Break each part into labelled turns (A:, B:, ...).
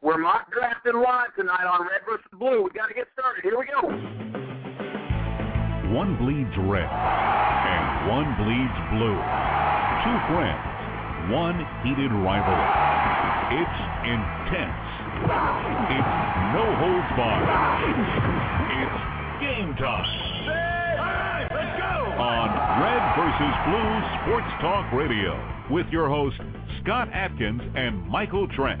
A: We're mock drafting live tonight on Red versus Blue. We got to get started. Here we go.
B: One bleeds red and one bleeds blue. Two friends, one heated rivalry. It's intense. It's no holds barred. It's game time.
C: let's go!
B: On Red versus Blue Sports Talk Radio with your hosts Scott Atkins and Michael Trent.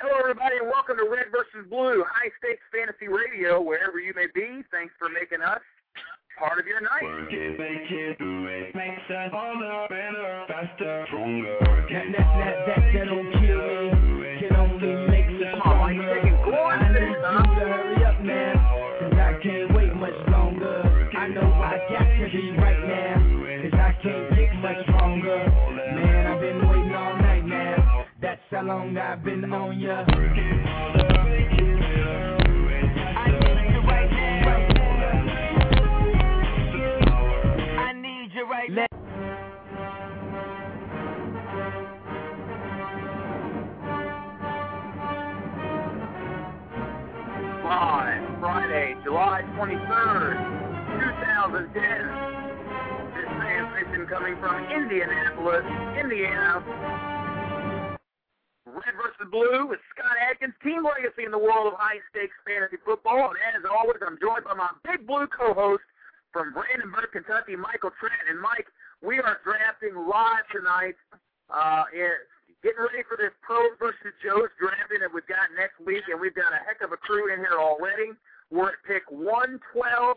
A: Hello, everybody, and welcome to Red versus Blue, high stakes fantasy radio, wherever you may be. Thanks for making us part of your night.
D: Work it, make it, do it, makes us harder, better, faster, stronger.
E: That, that, that, that, that don't kill me, can only make me
A: Come on, Mike,
E: stronger.
A: taking glory
E: I
A: to
E: need you to hurry up now, cause I can't wait much longer. I know I got to be right now, cause I can't how long I've been on ya. Now.
A: Live, Friday, July 23rd, 2010. This transmission coming from Indianapolis, Indiana. Versus Blue with Scott Atkins, Team Legacy in the world of high stakes fantasy football. And as always, I'm joined by my Big Blue co host from Brandenburg, Kentucky, Michael Trent. And Mike, we are drafting live tonight. Uh, in, getting ready for this Pros versus Joe's drafting that we've got next week, and we've got a heck of a crew in here already. We're at pick 112.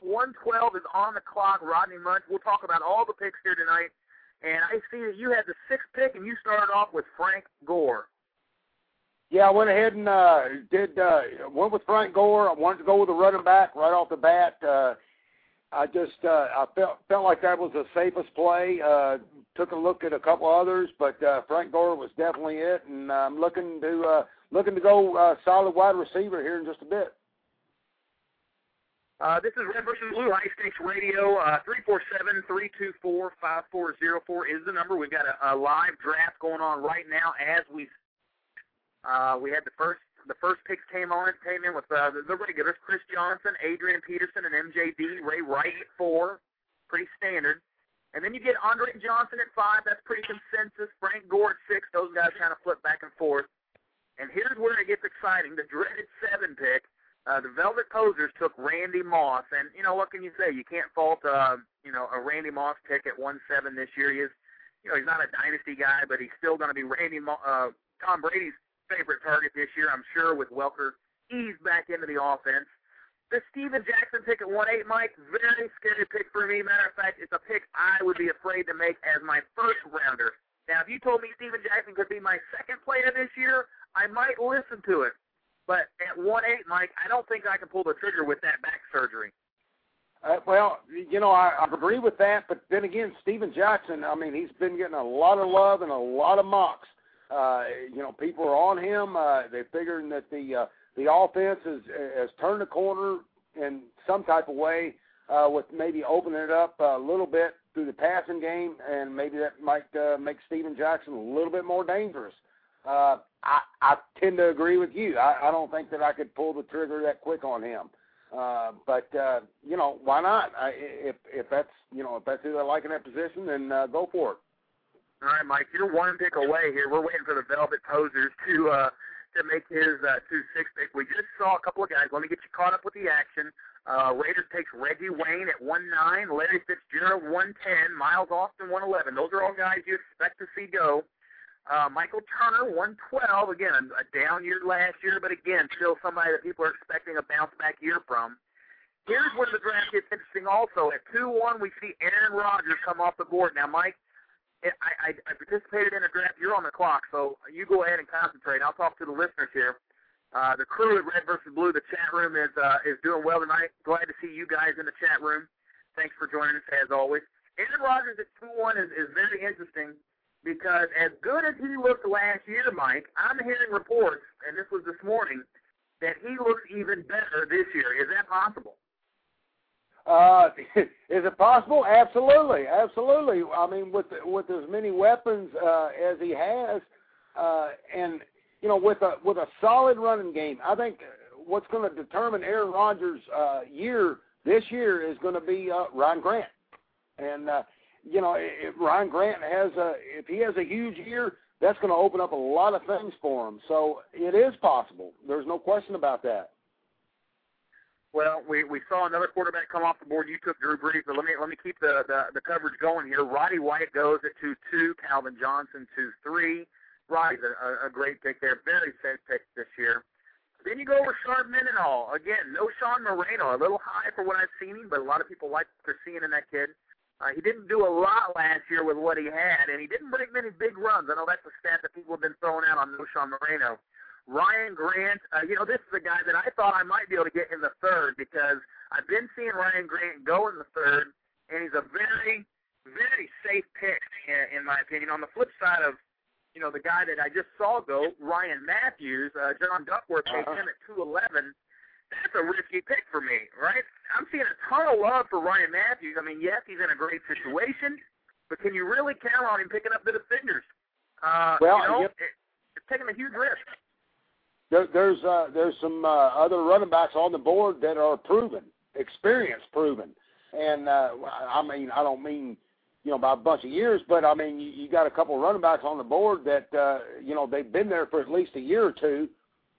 A: 112 is on the clock. Rodney Munch. We'll talk about all the picks here tonight. And I see that you had the sixth pick, and you started off with Frank Gore.
F: Yeah, I went ahead and uh, did uh, went with Frank Gore. I wanted to go with a running back right off the bat. Uh, I just uh, I felt felt like that was the safest play. Uh, took a look at a couple others, but uh, Frank Gore was definitely it, and I'm looking to uh, looking to go uh, solid wide receiver here in just a bit.
A: Uh, this is Red versus Blue High Stakes Radio. Uh, Three four seven three two four five four zero four is the number. We've got a, a live draft going on right now as we uh, we had the first the first picks came on came in with uh, the, the regulars: Chris Johnson, Adrian Peterson, and MJD. Ray Rice at four, pretty standard. And then you get Andre Johnson at five. That's pretty consensus. Frank Gore at six. Those guys kind of flip back and forth. And here's where it gets exciting: the dreaded seven pick. Uh, the Velvet Posers took Randy Moss, and you know what can you say? You can't fault uh, you know a Randy Moss pick at one seven this year. He is, you know, he's not a dynasty guy, but he's still going to be Randy Mo- uh, Tom Brady's favorite target this year, I'm sure, with Welker eased back into the offense. The Steven Jackson pick at 1-8, Mike, very scary pick for me. Matter of fact, it's a pick I would be afraid to make as my first rounder. Now, if you told me Steven Jackson could be my second player this year, I might listen to it. But at 1-8, Mike, I don't think I can pull the trigger with that back surgery.
F: Uh, well, you know, I, I agree with that, but then again, Steven Jackson, I mean, he's been getting a lot of love and a lot of mocks. Uh, you know, people are on him. Uh, they're figuring that the uh, the offense has has turned the corner in some type of way, uh, with maybe opening it up a little bit through the passing game, and maybe that might uh, make Steven Jackson a little bit more dangerous. Uh, I I tend to agree with you. I, I don't think that I could pull the trigger that quick on him. Uh, but uh, you know, why not? I, if if that's you know if that's who they like in that position, then uh, go for it.
A: All right, Mike, you're one pick away here. We're waiting for the Velvet Posers to uh, to make his uh, two six pick. We just saw a couple of guys. Let me get you caught up with the action. Uh, Raiders takes Reggie Wayne at one nine, Larry Fitzgerald one ten, Miles Austin one eleven. Those are all guys you expect to see go. Uh, Michael Turner, 112. Again, a, a down year last year, but again, still somebody that people are expecting a bounce back year from. Here's where the draft gets interesting also. At 2-1, we see Aaron Rodgers come off the board. Now, Mike, I, I, I participated in a draft. You're on the clock, so you go ahead and concentrate. I'll talk to the listeners here. Uh, the crew at Red versus Blue, the chat room is uh, is doing well tonight. Glad to see you guys in the chat room. Thanks for joining us as always. Aaron Rodgers at 2-1 is, is very interesting because as good as he looked last year, Mike, I'm hearing reports, and this was this morning, that he looks even better this year. Is that possible?
F: Uh, is it possible? Absolutely, absolutely. I mean, with with as many weapons uh, as he has, uh, and you know, with a with a solid running game, I think what's going to determine Aaron Rodgers' uh, year this year is going to be uh, Ryan Grant, and uh, you know, if Ryan Grant has a if he has a huge year, that's going to open up a lot of things for him. So it is possible. There's no question about that.
A: Well, we we saw another quarterback come off the board. You took Drew Brees, but let me let me keep the the, the coverage going here. Roddy White goes at two two. Calvin Johnson two three. Roddy's a, a great pick there. Very safe pick this year. Then you go over Rashard Mendenhall. Again, no Sean Moreno. A little high for what I've seen him, but a lot of people like what they're seeing in that kid. Uh, he didn't do a lot last year with what he had, and he didn't break many big runs. I know that's a stat that people have been throwing out on Knowshon Moreno. Ryan Grant, uh, you know, this is a guy that I thought I might be able to get in the third because I've been seeing Ryan Grant go in the third, and he's a very, very safe pick, in, in my opinion. On the flip side of, you know, the guy that I just saw go, Ryan Mathews, uh, John Duckworth uh-huh. him at 211 that's a risky pick for me, right? I'm seeing a ton of love for Ryan Mathews. I mean, yes, he's in a great situation, but can you really count on him picking up the defenders? Uh,
F: well,
A: you know,
F: yep.
A: it, it's taking a huge risk.
F: There, there's uh, there's some uh, other running backs on the board that are proven, experience proven, and uh, I mean I don't mean you know by a bunch of years, but I mean you, you got a couple of running backs on the board that uh, you know they've been there for at least a year or two.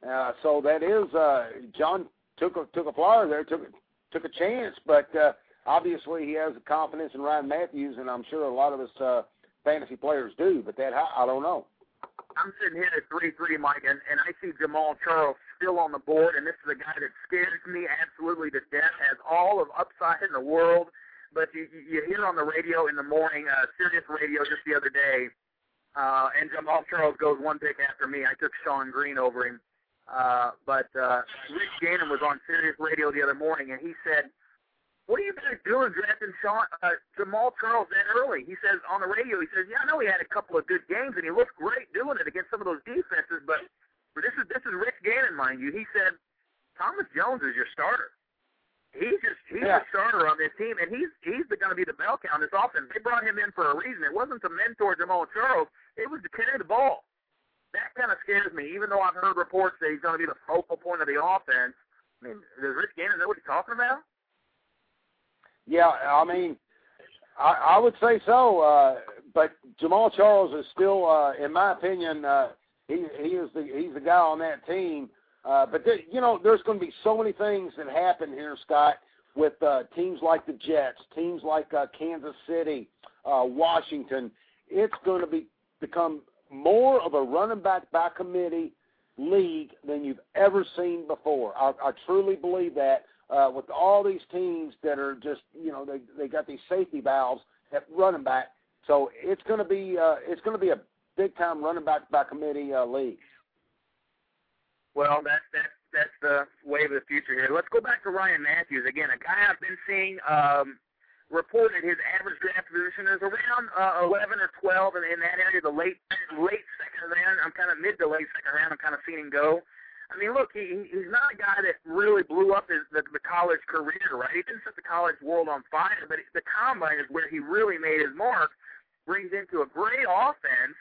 F: Uh, so that is uh, John took a took a flyer there, took took a chance, but uh, obviously he has confidence in Ryan Mathews, and I'm sure a lot of us uh, fantasy players do. But that I don't know.
A: I'm sitting here at three three, Mike, and, and I see Jamaal Charles still on the board, and this is a guy that scares me absolutely to death. Has all of upside in the world, but you you hear on the radio in the morning, uh, Sirius Radio just the other day, uh, and Jamaal Charles goes one pick after me. I took Shonn Greene over him. Uh, but uh, Rich Gannon was on Sirius Radio the other morning, and he said, "What are you guys doing drafting Sean, uh, Jamaal Charles that early?" He says on the radio, he says, "Yeah, I know he had a couple of good games, and he looked great doing it against some of those defenses, but this is this is Rich Gannon, mind you. He said Thomas Jones is your starter. He's just he's yeah. the starter on this team, and he's he's going to be the bell cow on this offense. They brought him in for a reason. It wasn't to mentor Jamaal Charles; it was to carry the ball." that kind of scares me. Even though I've heard reports that he's going to be the focal point of the offense. I mean, does Rich Gannon know what he's talking about?
F: Yeah, I mean, I, I would say so. Uh, but Jamaal Charles is still, uh, in my opinion, uh, he he is the he's the guy on that team. Uh, but there, you know, there's going to be so many things that happen here, Scott, with uh, teams like the Jets, teams like uh, Kansas City, uh, Washington. It's going to be become more of a running back by committee league than you've ever seen before. I, I truly believe that uh, with all these teams that are just you know they they got these safety valves at running back. So it's going to be uh, it's going to be a big time running back by committee uh, league.
A: Well, that's that's that's the wave of the future here. Let's go back to Ryan Mathews again, a guy I've been seeing um, reported his average draft position is around uh, 11 or 12 in, in that area, the late late second round. I'm kind of mid to late second round. I'm kind of seeing him go. I mean, look, he he's not a guy that really blew up his the, the college career, right? He didn't set the college world on fire, but the combine is where he really made his mark. Brings into a great offense,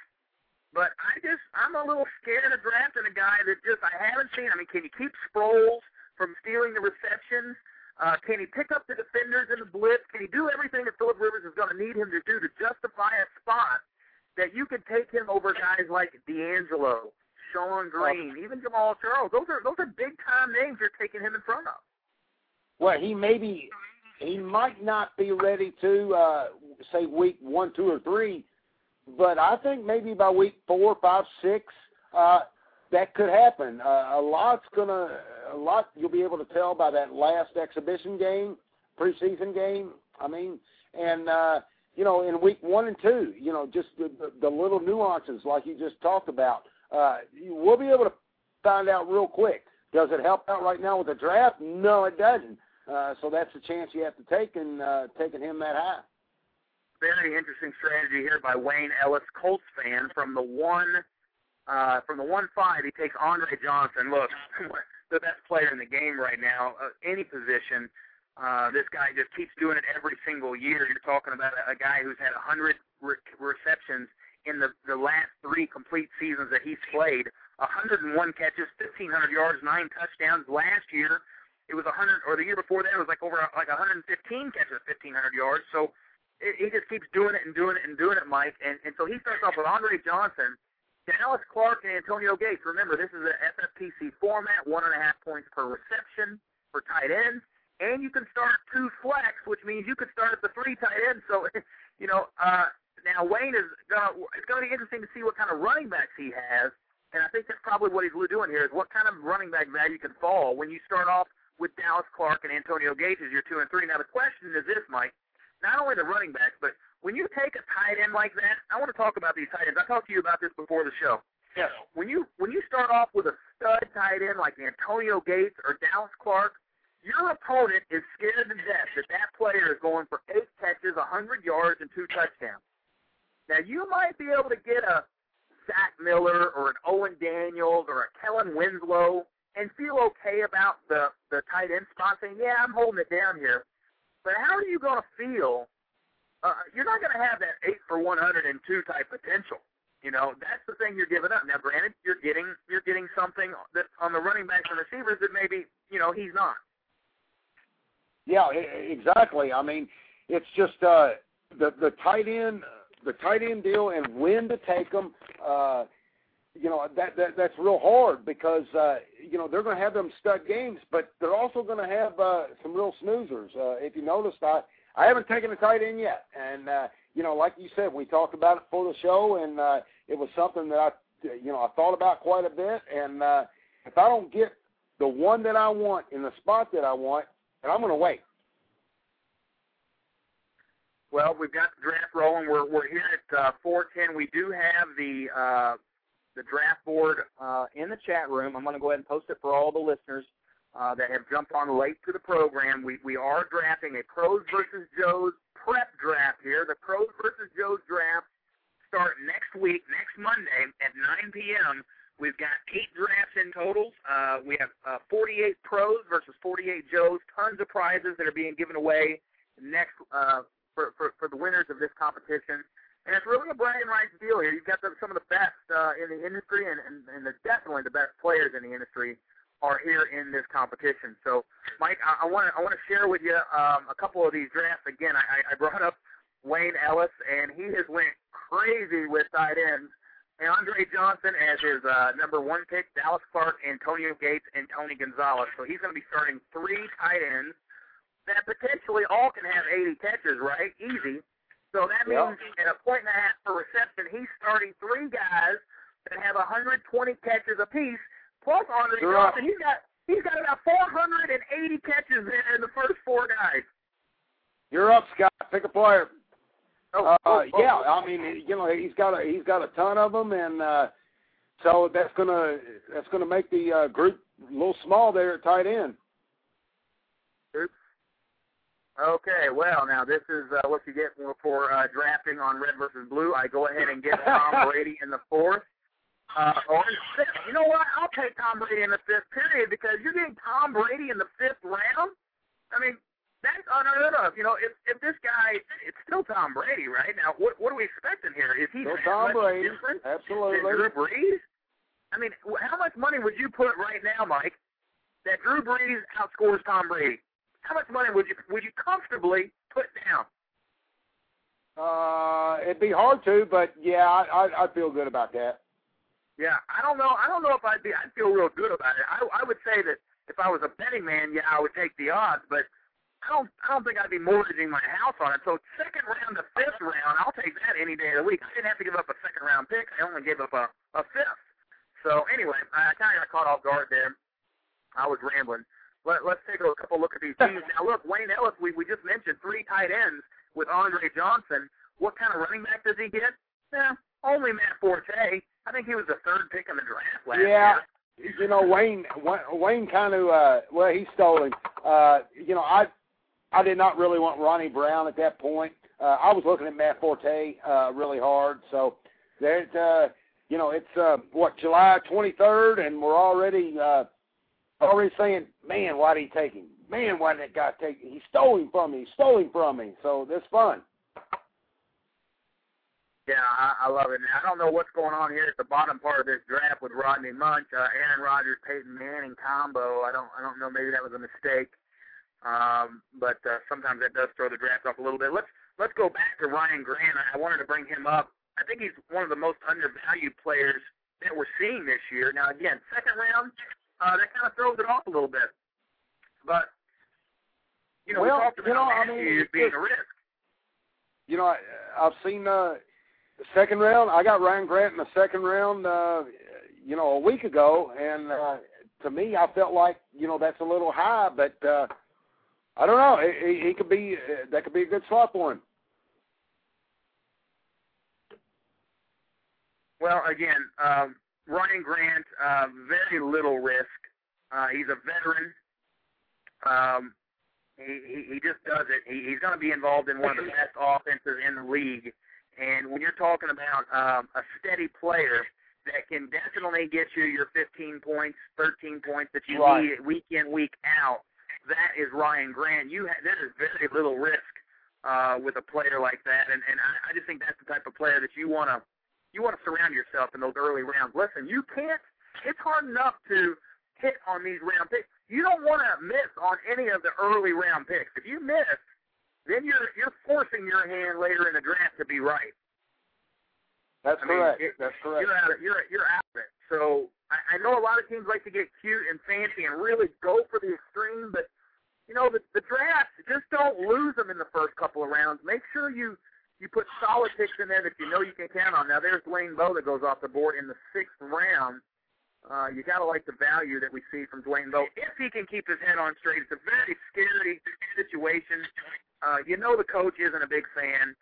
A: but I just I'm a little scared of drafting a guy that just I haven't seen. I mean, can you keep Sproles from stealing the receptions? Uh, can he pick up the defenders in the blitz? Can he do everything that Philip Rivers is going to need him to do to justify a spot that you could take him over guys like DeAngelo, Shonn Greene, even Jamaal Charles? Those are those are big time names you're taking him in front of.
F: Well, he maybe he might not be ready to uh, say week one, two, or three, but I think maybe by week four, five, six, uh, that could happen. Uh, a lot's gonna, a lot you'll be able to tell by that last exhibition game, preseason game. I mean, and uh, you know, in week one and two, you know, just the, the, the little nuances like you just talked about. Uh, we'll be able to find out real quick. Does it help out right now with the draft? No, it doesn't. Uh, so that's the chance you have to take in uh, taking him that high.
A: Very interesting strategy here by Wayne Ellis, Colts fan from the one uh, from the one five. He takes Andre Johnson. Look, the best player in the game right now, uh, any position. Uh, this guy just keeps doing it every single year. You're talking about a, a guy who's had 100 re- receptions in the the last three complete seasons that he's played. 101 catches, 1,500 yards, nine touchdowns. Last year, it was 100, or the year before that, it was like over like 115 catches, 1,500 yards. So it, he just keeps doing it and doing it and doing it, Mike. And and so he starts off with Andre Johnson, Dallas Clark, and Antonio Gates. Remember, this is an FFPC format, one and a half points per reception for tight ends. And you can start two flex, which means you could start at the three tight ends. So, you know, uh, now Wayne is gonna. It's gonna be interesting to see what kind of running backs he has, and I think that's probably what he's doing here is what kind of running back value can fall when you start off with Dallas Clark and Antonio Gates as your two and three. Now the question is this, Mike. Not only the running backs, but when you take a tight end like that, I want to talk about these tight ends. I talked to you about this before the show.
F: Yes.
A: When you when you start off with a stud tight end like Antonio Gates or Dallas Clark, your opponent is scared to death that that player is going for eight catches, hundred yards, and two touchdowns. Now you might be able to get a Zach Miller or an Owen Daniels or a Kellen Winslow and feel okay about the the tight end spot, saying, "Yeah, I'm holding it down here." But how are you going to feel? Uh, you're not going to have that eight for 102 type potential. You know, that's the thing you're giving up. Now, granted, you're getting you're getting something that on the running backs and receivers that maybe you know he's not.
F: Yeah, exactly. I mean, it's just uh, the the tight end the tight end deal and when to take them. Uh, you know that that that's real hard because uh, you know they're going to have them stud games, but they're also going to have uh, some real snoozers. Uh, if you noticed, I I haven't taken a tight end yet, and uh, you know, like you said, we talked about it for the show, and uh, it was something that I you know I thought about quite a bit. And uh, if I don't get the one that I want in the spot that I want, then I'm going to wait.
A: Well, we've got the draft rolling. We're we're here at uh, 410. We do have the uh, the draft board uh, in the chat room. I'm going to go ahead and post it for all the listeners uh, that have jumped on late to the program. We we are drafting a pros versus Joes prep draft here. The pros versus Joes draft start next week, next Monday at 9 p.m. We've got eight drafts in totals. Uh, we have uh, 48 pros versus 48 Joes. Tons of prizes that are being given away next uh, for, for for the winners of this competition. And it's really a Brian Rice deal here. You've got the, some of the best uh, in the industry, and, and, and the, definitely the best players in the industry are here in this competition. So, Mike, I want to I want to share with you um, a couple of these drafts. Again, I, I brought up Wayne Ellis, and he has went crazy with tight ends. And Andre Johnson as his uh, number one pick, Dallas Clark, Antonio Gates, and Tony Gonzalez. So he's going to be starting three tight ends that potentially all can have 80 catches, right? Easy. So that means
F: yeah.
A: at a point and a half per reception, he's starting three guys that have 120 catches apiece. Plus Andre
F: You're
A: Johnson,
F: up.
A: he's got he's got about 480 catches in, in the first four guys.
F: You're up, Scott. Pick a player.
A: Oh,
F: uh,
A: oh, oh.
F: yeah, I mean, you know, he's got a he's got a ton of them, and uh, so that's gonna that's gonna make the uh, group a little small there at tight end.
A: Okay, well, now this is uh, what you get for, for uh, drafting on red versus blue. I go ahead and get Tom Brady in the fourth. Uh, or in the fifth. You know what? I'll take Tom Brady in the fifth period because you're getting Tom Brady in the fifth round. I mean, that's unheard of. You know, if if this guy, it's still Tom Brady, right? Now, what what are we expecting here? Is he
F: Still Tom Brady,
A: different
F: absolutely.
A: Drew Brees? I mean, how much money would you put right now, Mike, that Drew Brees outscores Tom Brady, how much money would you would you comfortably put down?
F: Uh, it'd be hard to, but yeah, I I, I feel good about that.
A: Yeah, I don't know. I don't know if I'd be. I'd feel real good about it. I I would say that if I was a betting man, yeah, I would take the odds, but I don't. I don't think I'd be mortgaging my house on it. So second round to fifth round, I'll take that any day of the week. I didn't have to give up a second round pick. I only gave up a a fifth. So anyway, I kind of got caught off guard there. I was rambling. Let, let's take a couple look at these teams. Now, look, Wayne Ellis, we, we just mentioned three tight ends with Andre Johnson. What kind of running back does he get? Yeah, only Matt Forte. I think he was the third pick in the draft last
F: yeah.
A: year.
F: You know, Wayne Wayne kind of uh well, he stole him. Uh you know, I I did not really want Ronnie Brown at that point. Uh I was looking at Matt Forte uh really hard. So there's uh you know, it's uh what July 23rd and we're already uh already saying, man, why did he take him? Man, why did that guy take him? He stole him from me. He stole him from me. So that's fun.
A: Yeah, I, I love it. I don't know what's going on here at the bottom part of this draft with Rodney Munch, uh, Aaron Rodgers, Peyton Manning combo. I don't, I don't know. Maybe that was a mistake. Um, but uh, sometimes that does throw the draft off a little bit. Let's let's go back to Ryan Grant. I wanted to bring him up. I think he's one of the most undervalued players that we're seeing this year. Now, again, second round, uh, that kind of throws it off a little bit. But you know,
F: well,
A: we talked about
F: you know, I mean,
A: being
F: just,
A: a risk.
F: You know, I, I've seen uh, the second round. I got Ryan Grant in the second round. Uh, you know, a week ago, and uh, to me, I felt like you know that's a little high, but uh, I don't know. He, he could be uh, that could be a good slot for him.
A: Well, again, um, Ryan Grant, uh, very little risk. Uh, he's a veteran. Um, he, he he just does it. He, he's going to be involved in one of the best offenses in the league. And when you're talking about um, a steady player that can definitely get you your 15 points, 13 points that you
F: Right.
A: need week in week out, that is Ryan Grant. You ha- there is very little risk uh, with a player like that, and and I, I just think that's the type of player that you want to you want to surround yourself in those early rounds. Listen, you can't. It's hard enough to hit on these round picks. You don't want to miss on any of the early round picks. If you miss, then you're you're forcing your hand later in the draft to be right.
F: That's
A: I mean,
F: correct.
A: it-
F: That's correct.
A: You're out of you're you're out of it. So I, I know a lot of teams like to get cute and fancy and really go for the extreme, but you know the the drafts just don't lose them in the first couple of rounds. Make sure you you put solid picks in there that you know you can count on. Now there's Dwayne Bowe that goes off the board in the sixth round. Uh, you gotta like the value that we see from Dwayne Bowe if he can keep his head on straight. It's a very scary situation. Uh, you know the coach isn't a big fan.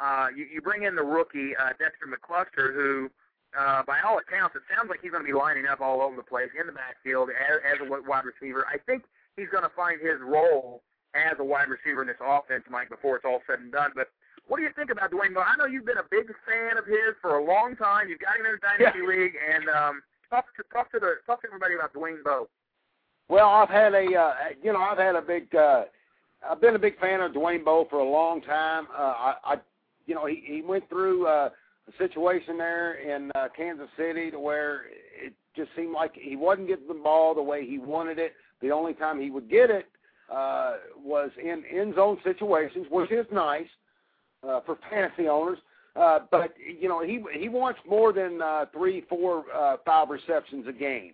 A: Uh, you, you bring in the rookie uh, Dexter McCluster, who, uh, by all accounts, it sounds like he's going to be lining up all over the place in the backfield as, as a wide receiver. I think he's going to find his role as a wide receiver in this offense, Mike, before it's all said and done. But what do you think about Dwayne Bowe? I know you've been a big fan of his for a long time. You've got him in the Dynasty
F: Yeah.
A: League, and um, talk to talk to the talk to everybody about Dwayne Bowe.
F: Well, I've had a uh, you know I've had a big uh, I've been a big fan of Dwayne Bowe for a long time. Uh, I, I you know he he went through uh, a situation there in uh, Kansas City to where it just seemed like he wasn't getting the ball the way he wanted it. The only time he would get it uh, was in end zone situations, which is nice uh, for fantasy owners. Uh, but you know he he wants more than uh, three, four, uh, five receptions a game,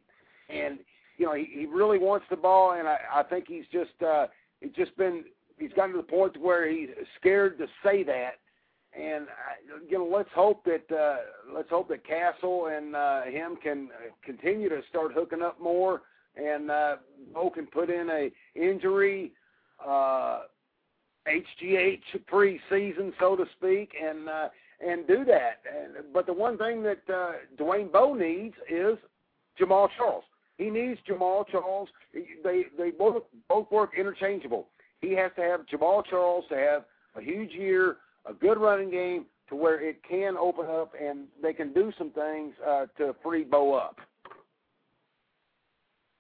F: and you know, he, he really wants the ball, and I, I think he's just uh, he's just been he's gotten to the point to where he's scared to say that. And uh, you know, let's hope that uh, let's hope that Cassel and uh, him can uh, continue to start hooking up more, and uh, Bowe can put in a injury uh, HGH free season, so to speak, and uh, and do that. And, but the one thing that uh, Dwayne Bowe needs is Jamaal Charles. He needs Jamaal Charles. They they both both work interchangeable. He has to have Jamaal Charles to have a huge year, a good running game to where it can open up and they can do some things uh, to free Bowe up.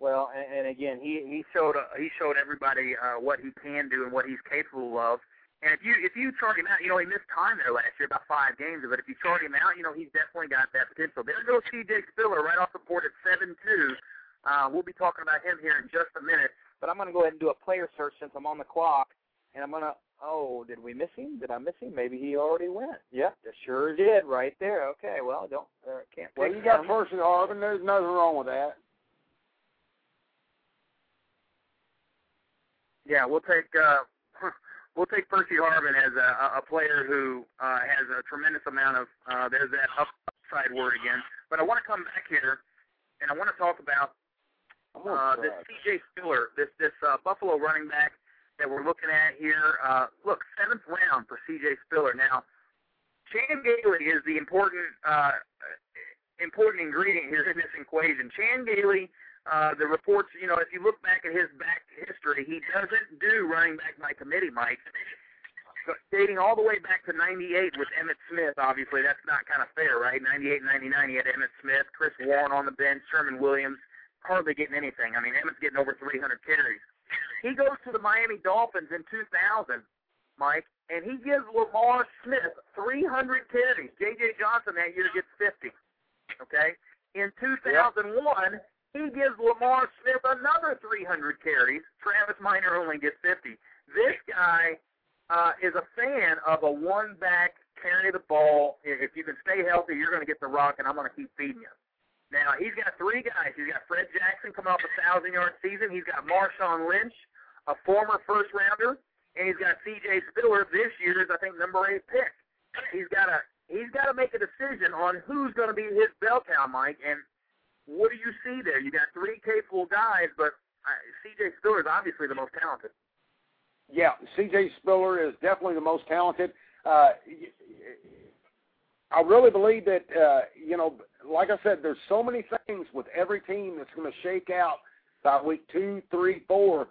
A: Well, and, and again, he he showed uh, he showed everybody uh, what he can do and what he's capable of. And if you if you chart him out, you know he missed time there last year, about five games of it. If you chart him out, you know he's definitely got that potential. There goes C.J. Spiller right off the board at seven two. Uh, we'll be talking about him here in just a minute. But I'm going to go ahead and do a player search since I'm on the clock, and I'm going to. Oh, did we miss him? Did I miss him? Maybe he already went. Yep, yeah, sure did, right there. Okay, well, don't uh, can't.
F: Well, you got Percy Harvin. There's nothing wrong with that.
A: Yeah, we'll take uh, we'll take Percy Harvin as a, a player who uh, has a tremendous amount of. Uh, there's that upside word again. But I want to come back here, and I want to talk about uh, this C.J. Spiller, this this uh, Buffalo running back that we're looking at here. Uh, look, seventh round for C.J. Spiller. Now, Chan Gailey is the important uh, important ingredient here in this equation. Chan Gailey, uh, the reports, you know, if you look back at his back history, he doesn't do running back by committee, Mike. Dating all the way back to 98 with Emmitt Smith, obviously, that's not kind of fair, right? 98 99, he had Emmitt Smith, Chris Warren on the bench, Sherman Williams, hardly getting anything. I mean, Emmitt's getting over 300 carries. He goes to the Miami Dolphins in 2000, Mike, and he gives Lamar Smith 300 carries. J.J. Johnson that year gets 50. Okay? In 2001, yep. He gives Lamar Smith another 300 carries. Travis Minor only gets 50. This guy uh, is a fan of a one back carry the ball. If you can stay healthy, you're going to get the rock, and I'm going to keep feeding you. Now he's got three guys. He's got Fred Jackson coming off a thousand yard season. He's got Marshawn Lynch, a former first rounder, and he's got C.J. Spiller this year's I think number eight pick. He's got to he's got to make a decision on who's going to be his bell cow, Mike. And what do you see there? You got three capable guys, but uh, C.J. Spiller is obviously the most talented.
F: Yeah, C.J. Spiller is definitely the most talented. Uh, I really believe that uh, you know, like I said, there's so many things with every team that's going to shake out by week two, three, four.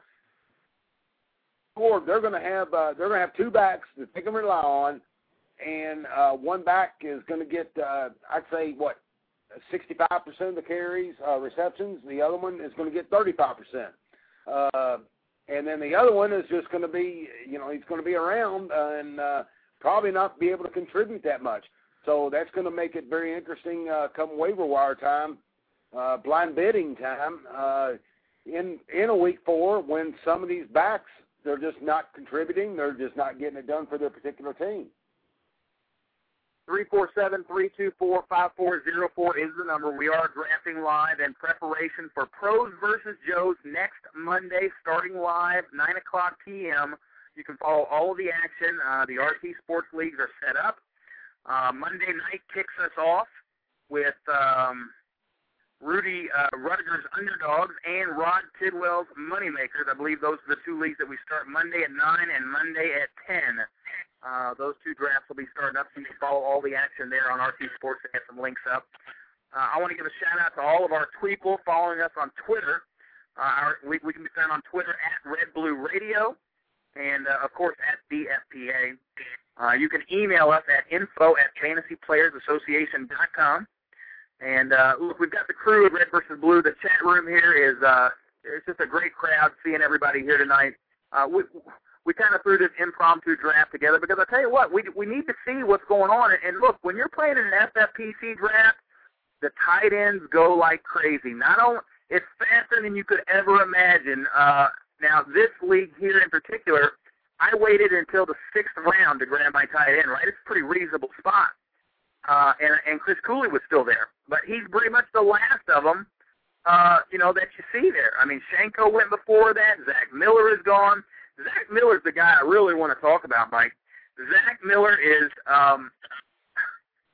F: Or they're going to have uh, they're going to have two backs that they can rely on, and uh, one back is going to get uh, I'd say what 65% of the carries, uh, receptions. The other one is going to get 35%. Uh, and then the other one is just going to be, you know, he's going to be around and uh, probably not be able to contribute that much. So that's going to make it very interesting uh, come waiver wire time, uh, blind bidding time uh, in in a week four when some of these backs they're just not contributing, they're just not getting it done for their particular team.
A: 347-324-5404 is the number. We are drafting live in preparation for Pros versus Joes next Monday, starting live 9 o'clock p.m. You can follow all of the action. Uh, the RT Sports Leagues are set up. Uh, Monday night kicks us off with um, Rudy uh, Rutger's Underdogs and Rod Tidwell's Moneymakers. I believe those are the two leagues that we start Monday at 9 and Monday at 10. Uh, those two drafts will be starting up, so you can follow all the action there on RT Sports. They have some links up. Uh, I want to give a shout out to all of our Tweeple following us on Twitter. Uh, our, we, we can be found on Twitter at Red Blue Radio, and uh, of course at BFPA. Uh, you can email us at info at fantasyplayersassociation.com. And uh, look, we've got the crew of Red versus Blue. The chat room here is uh, it's just a great crowd seeing everybody here tonight. Uh, we we kind of threw this impromptu draft together because I tell you what, we we need to see what's going on. And look, when you're playing in an FFPC draft, the tight ends go like crazy. Not only it's faster than you could ever imagine. Uh, now this league here in particular I waited until the sixth round to grab my tight end. Right, it's a pretty reasonable spot. Uh, and and Chris Cooley was still there, but he's pretty much the last of them. Uh, you know that you see there. I mean, Shiancoe went before that. Zach Miller is gone. Zach Miller's the guy I really want to talk about, Mike. Zach Miller is um,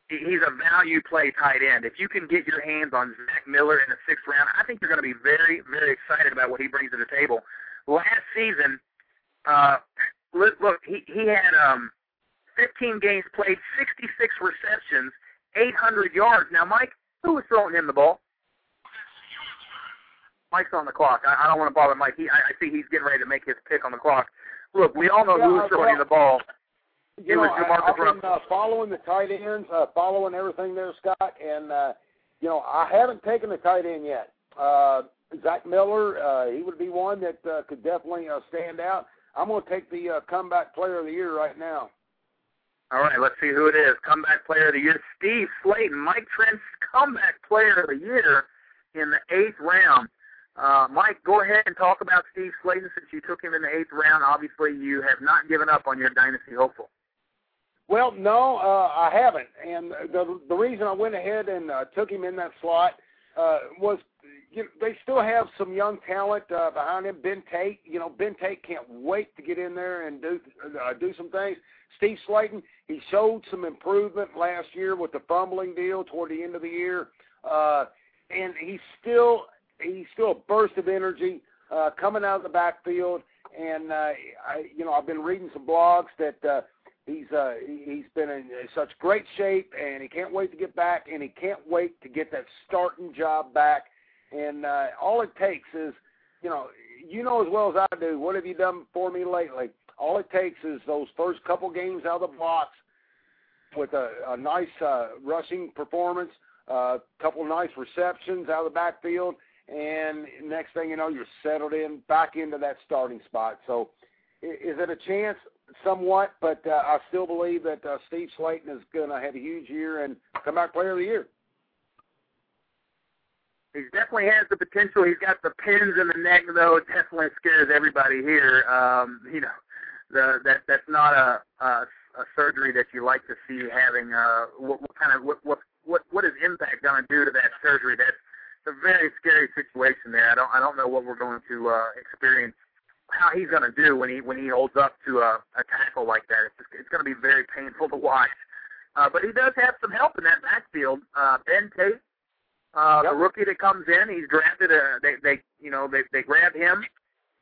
A: he's a value play tight end. If you can get your hands on Zach Miller in the sixth round, I think you're going to be very, very excited about what he brings to the table. Last season, uh, look, look, he he had um 15 games played, 66 receptions, 800 yards. Now, Mike, who was throwing him the ball? Mike's on the clock. I, I don't want to bother Mike. He, I, I see he's getting ready to make his pick on the clock. Look, we all know yeah, who was throwing the ball.
F: You it know, was I, I've been uh, following the tight ends, uh, following everything there, Scott, and uh, you know I haven't taken the tight end yet. Uh, Zach Miller, uh, he would be one that uh, could definitely uh, stand out. I'm going to take the uh, comeback player of the year right now.
A: All right, let's see who it is. Comeback player of the year, Steve Slaton, Mike Trent's comeback player of the year in the eighth round. Uh, Mike, go ahead and talk about Steve Slaton since you took him in the eighth round. Obviously, you have not given up on your dynasty hopeful.
F: Well, no, uh, I haven't, and the the reason I went ahead and uh, took him in that slot uh, was you know, they still have some young talent uh, behind him. Ben Tate, you know, Ben Tate can't wait to get in there and do uh, do some things. Steve Slaton, he showed some improvement last year with the fumbling deal toward the end of the year, uh, and he's still he's still a burst of energy uh, coming out of the backfield. And uh, I, you know, I've been reading some blogs that uh, he's uh, he's been in such great shape, and he can't wait to get back, and he can't wait to get that starting job back. And uh, all it takes is, you know, you know as well as I do. What have you done for me lately? All it takes is those first couple games out of the box with a, a nice uh, rushing performance, a uh, couple nice receptions out of the backfield, and next thing you know, you're settled in back into that starting spot. So, is it a chance? Somewhat, but uh, I still believe that uh, Steve Slaton is going to have a huge year and come back player of the year.
A: He definitely has the potential. He's got the pins in the neck, though. It definitely scares everybody here. Um, you know, the, that that's not a, a a surgery that you like to see having. Uh, what, what kind of what what what is impact going to do to that surgery? That's very scary situation there. I don't I don't know what we're going to uh, experience, how he's going to do when he when he holds up to a, a tackle like that. It's just, it's going to be very painful to watch. Uh, but he does have some help in that backfield. Uh, ben Tate, uh, yep. the rookie that comes in, he's drafted. A, they they you know they they grab him,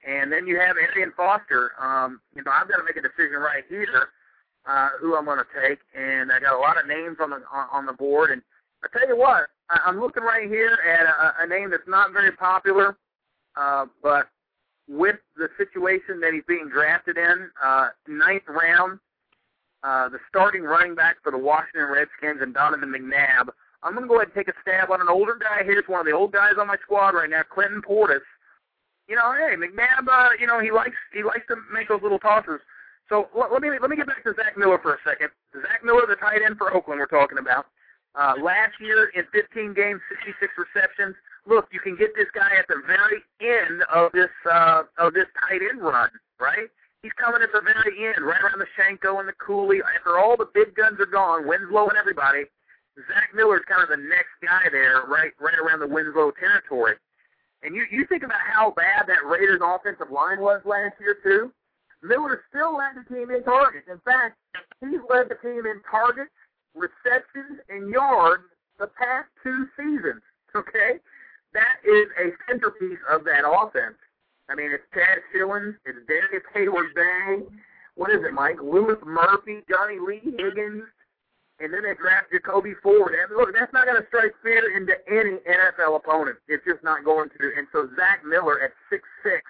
A: and then you have Arian Foster. Um, you know I've got to make a decision right here uh, who I'm going to take, and I got a lot of names on the on, on the board. And I tell you what, I, I'm looking right here at a, a name that's not very popular, uh, but with the situation that he's being drafted in, uh, ninth round, uh, the starting running back for the Washington Redskins and Donovan McNabb. I'm going to go ahead and take a stab on an older guy here. It's one of the old guys on my squad right now, Clinton Portis. You know, hey, McNabb, uh, you know, he likes he likes to make those little tosses. So let, let me let me get back to Zach Miller for a second. Zach Miller, the tight end for Oakland, we're talking about. Uh, last year in 15 games, 66 receptions. Look, you can get this guy at the very end of this uh, of this tight end run, right? He's coming at the very end, right around the Shiancoe and the Cooley. After all the big guns are gone, Winslow and everybody, Zach Miller's kind of the next guy there, right right around the Winslow territory. And you you think about how bad that Raiders offensive line was last year too. Miller still led the team in targets. In fact, he's led the team in targets, receptions, and yards the past two seasons. Okay, that is a centerpiece of that offense. I mean, it's Chaz Schilens, it's Daniel Heyward-Bey. What is it, Mike? Louis Murphy, Johnny Lee Higgins, and then they draft Jacoby Ford. And look, that's not going to strike fear into any NFL opponent. It's just not going to. And so Zach Miller at six six.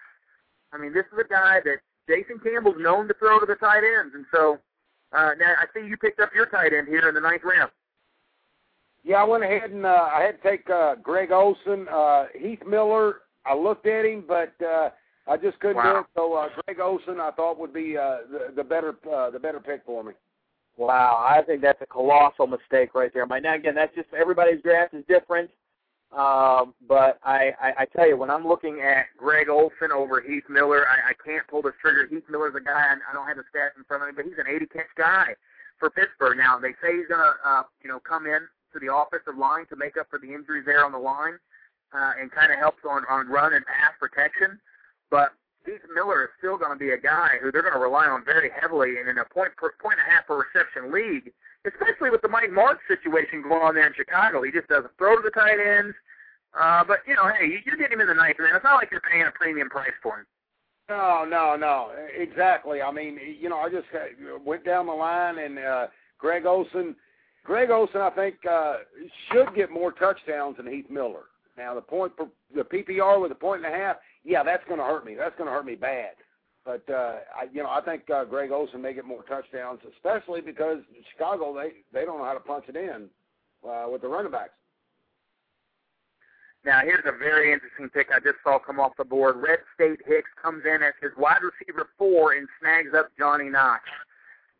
A: I mean, this is a guy that Jason Campbell's known to throw to the tight ends, and so uh, now I see you picked up your tight end here in the ninth round.
F: Yeah, I went ahead and uh, I had to take uh, Greg Olsen, uh, Heath Miller. I looked at him, but uh, I just couldn't wow. do it. So uh, Greg Olsen, I thought would be uh, the, the better uh, the better pick for me.
A: Wow, I think that's a colossal mistake right there. My now again, that's just everybody's draft is different. Um, but I, I, I tell you, when I'm looking at Greg Olsen over Heath Miller, I, I can't pull the trigger. Heath Miller's a guy, I, I don't have the stats in front of me, but he's an 80 catch guy for Pittsburgh. Now they say he's gonna, uh, you know, come in to the offensive line to make up for the injuries there on the line, uh, and kind of helps on on run and pass protection. But Heath Miller is still going to be a guy who they're going to rely on very heavily, and in a point per point and a half per reception league especially with the Mike Martz situation going on there in Chicago. He just doesn't throw to the tight ends. Uh, but you know, hey, you're getting him in the ninth man. It's not like you're paying a premium price for him.
F: No, no, no, exactly. I mean, you know, I just went down the line, and uh, Greg Olsen, Greg Olsen, I think uh, should get more touchdowns than Heath Miller. Now, the point, per, the PPR with a point and a half, yeah, that's going to hurt me. That's going to hurt me bad. But uh, I, you know, I think uh, Greg Olsen may get more touchdowns, especially because Chicago they they don't know how to punch it in uh, with the running backs.
A: Now here's a very interesting pick I just saw come off the board. Red State Hicks comes in as his wide receiver four and snags up Johnny Knox.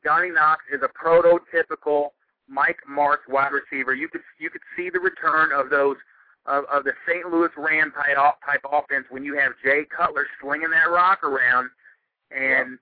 A: Johnny Knox is a prototypical Mike Martz wide receiver. You could you could see the return of those of, of the St. Louis Ram type type offense when you have Jay Cutler slinging that rock around, and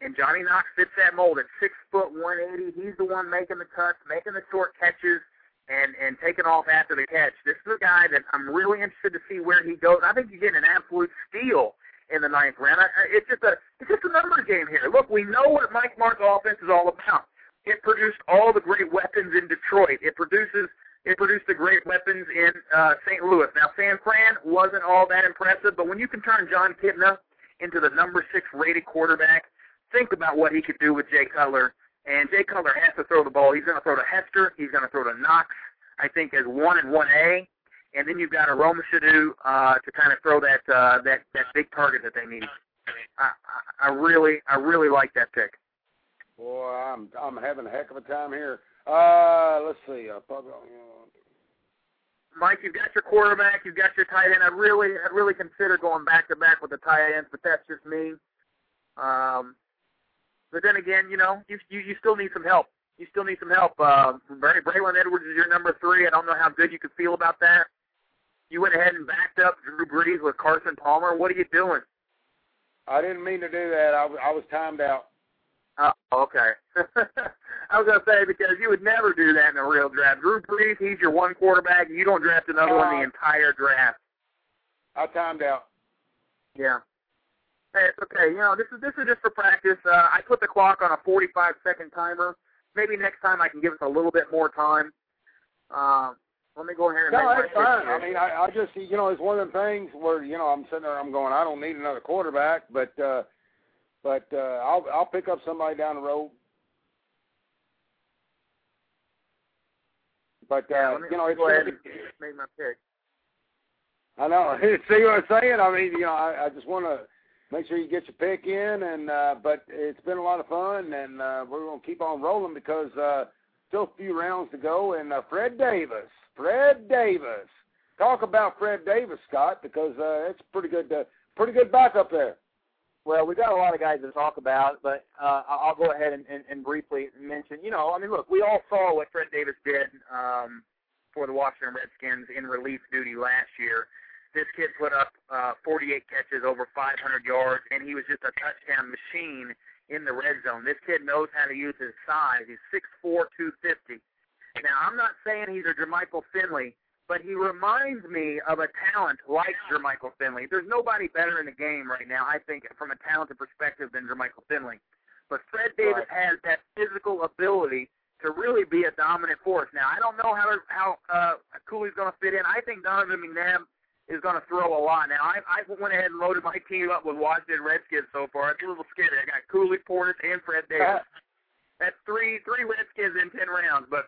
A: and Johnny Knox fits that mold at six foot one eighty. He's the one making the cuts, making the short catches, and and taking off after the catch. This is a guy that I'm really interested to see where he goes. I think you're getting an absolute steal in the ninth round. I, it's just a it's just a numbers game here. Look, we know what Mike Martz offense is all about. It produced all the great weapons in Detroit. It produces it produced the great weapons in uh, St. Louis. Now, San Fran wasn't all that impressive, but when you can turn Jon Kitna into the number six rated quarterback, think about what he could do with Jay Cutler. And Jay Cutler has to throw the ball. He's going to throw to Hester. He's going to throw to Knox. I think as one and one A, and then you've got a Roma Shadu uh, to kind of throw that uh, that that big target that they need. I, I really I really like that pick.
F: Boy, I'm I'm having a heck of a time here. Uh, let's see. Uh,
A: Mike, you've got your quarterback, you've got your tight end. I really, I really consider going back to back with the tight ends, but that's just me. Um, but then again, you know, you you, you still need some help. You still need some help. Uh, Braylon Edwards is your number three. I don't know how good you could feel about that. You went ahead and backed up Drew Brees with Carson Palmer. What are you doing?
F: I didn't mean to do that. I, I was timed out.
A: Oh, okay. I was gonna say because you would never do that in a real draft. Drew Brees, he's your one quarterback, and you don't draft another uh, one the entire draft.
F: I timed out.
A: Yeah. Hey, it's okay. You know, this is this is just for practice. Uh, I put the clock on a 45 second timer. Maybe next time I can give us a little bit more time. Um, let me go ahead and
F: no,
A: make
F: that's fine. I mean, I, I just you know it's one of them things where you know I'm sitting there, I'm going, I don't need another quarterback, but uh, but uh, I'll I'll pick up somebody down the road. But uh,
A: yeah, me,
F: you know, it's
A: go ahead and make my pick.
F: I know. See what I'm saying? I mean, you know, I, I just want to make sure you get your pick in, and uh, but it's been a lot of fun, and uh, we're going to keep on rolling because uh, still a few rounds to go. And uh, Fred Davis, Fred Davis, talk about Fred Davis, Scott, because uh, it's pretty good, uh, pretty good backup there.
A: Well, we've got a lot of guys to talk about, but uh, I'll go ahead and, and, and briefly mention. You know, I mean, look, we all saw what Fred Davis did um, for the Washington Redskins in relief duty last year. This kid put up uh, 48 catches, over 500 yards, and he was just a touchdown machine in the red zone. This kid knows how to use his size. He's 6'4", 250. Now, I'm not saying he's a Jermichael Finley, but he reminds me of a talent like Jermichael Finley. There's nobody better in the game right now, I think, from a talented perspective than Jermichael Finley. But Fred Davis
F: right.
A: has that physical ability to really be a dominant force. Now, I don't know how how uh, Cooley's going to fit in. I think Donovan McNabb is going to throw a lot. Now, I, I went ahead and loaded my team up with Washington Redskins so far. It's a little scary. I got Cooley, Portis, and Fred Davis. That's three three Redskins in ten rounds. But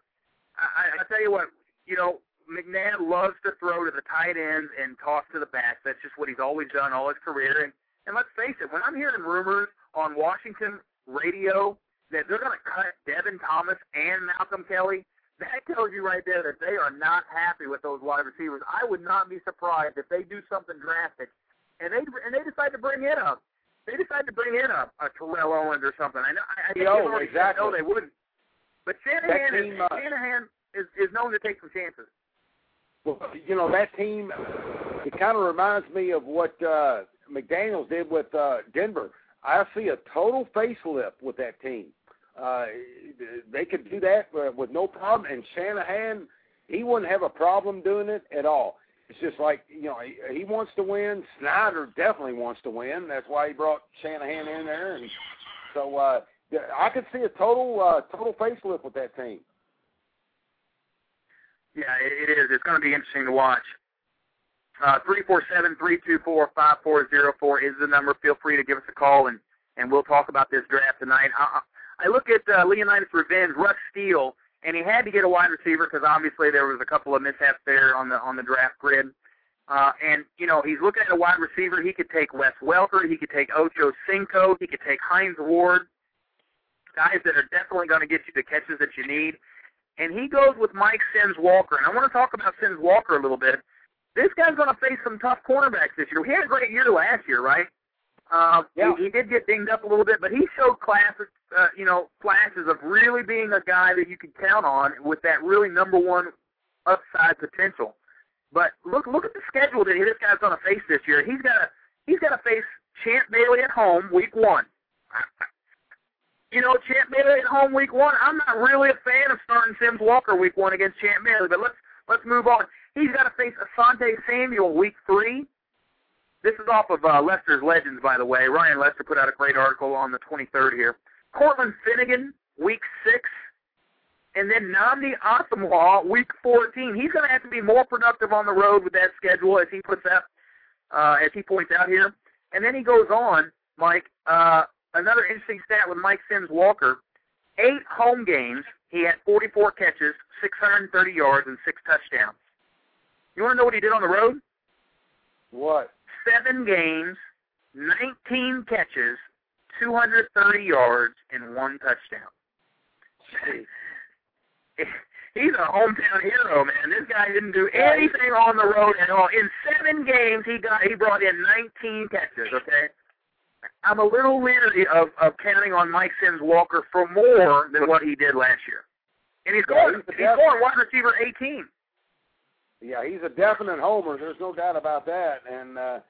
A: I, I tell you what, you know, McNabb loves to throw to the tight ends and toss to the backs. That's just what he's always done all his career. And and let's face it, when I'm hearing rumors on Washington radio that they're going to cut Devin Thomas and Malcolm Kelly, that tells you right there that they are not happy with those wide receivers. I would not be surprised if they do something drastic, and they and they decide to bring in a they decide to bring in a, a Terrell Owens or something. I know I, I
F: oh, exactly.
A: no, they wouldn't. But Shanahan
F: team,
A: is
F: uh,
A: Shanahan is is known to take some chances.
F: Well, you know that team. It kind of reminds me of what uh, McDaniels did with uh, Denver. I see a total facelift with that team. Uh, they could do that with no problem, and Shanahan, he wouldn't have a problem doing it at all. It's just like you know he, he wants to win. Snyder definitely wants to win. That's why he brought Shanahan in there, and so uh, I could see a total uh, total facelift with that team.
A: Yeah, it, is. It's going to be interesting to watch. Uh, three four seven three two four five four zero four is the number. Feel free to give us a call, and and we'll talk about this draft tonight. I, I look at uh, Leonidas Revenge, Russ Steele, and he had to get a wide receiver because obviously there was a couple of mishaps there on the on the draft grid. Uh, and you know he's looking at a wide receiver. He could take Wes Welker, he could take Ocho Cinco, he could take Hines Ward, guys that are definitely going to get you the catches that you need and he goes with Mike Sims Walker. And I want to talk about Sims Walker a little bit. This guy's going to face some tough cornerbacks this year. He had a great year last year, right? Uh,
F: yeah.
A: he, he did get dinged up a little bit, but he showed classes, uh, you know, flashes of really being a guy that you can count on with that really number one upside potential. But look look at the schedule that this guy's going to face this year. He's got to he's got to face Champ Bailey at home week one. You know, Champ Bailey at home week one. I'm not really a fan of starting Sims Walker week one against Champ Bailey, but let's let's move on. He's got to face Asante Samuel week three. This is off of uh, Lester's Legends, by the way. Ryan Lester put out a great article on the 23rd here. Cortland Finnegan, week six. And then Nnamdi Asomugha, week 14. He's going to have to be more productive on the road with that schedule, as he puts out, uh, as he points out here. And then he goes on, Mike. Uh, another interesting stat with Mike Sims Walker: eight home games, he had 44 catches, 630 yards, and six touchdowns. You want to know what he did on the road?
F: What?
A: Seven games, 19 catches, 230 yards, and one touchdown. He's a hometown hero, man. This guy didn't do anything on the road at all. In seven games, he got he brought in 19 catches. Okay, I'm a little leery of of counting on Mike Sims Walker for more than what he did last year, and he's
F: Yeah,
A: going
F: he's
A: he's going wide receiver 18.
F: Yeah, he's a definite homer. There's no doubt about that. And uh,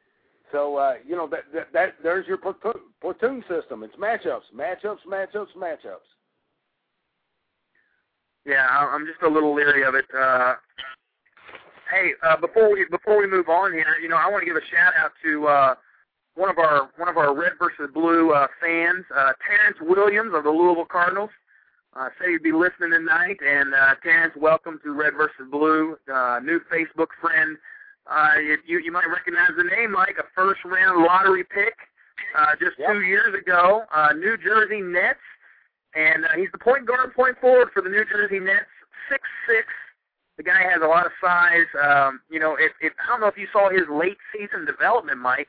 F: so, uh, you know, that, that that there's your platoon, platoon system. It's matchups, matchups, matchups, matchups.
A: Yeah, I- I'm just a little leery of it. Uh, hey, uh, before we before we move on here, you know, I want to give a shout out to uh, one of our one of our red versus blue uh, fans, uh, Terrence Williams of the Louisville Cardinals. Uh, said he'd be listening tonight, and uh, Terrence, welcome to Red versus Blue, uh, new Facebook friend. Uh, you you you might recognize the name, Mike, a first round lottery pick uh, just
F: Yep.
A: two years ago, uh, New Jersey Nets and uh, he's the point guard, point forward for the New Jersey Nets. Six six. The guy has a lot of size. Um, you know, if, if I don't know if you saw his late season development, Mike,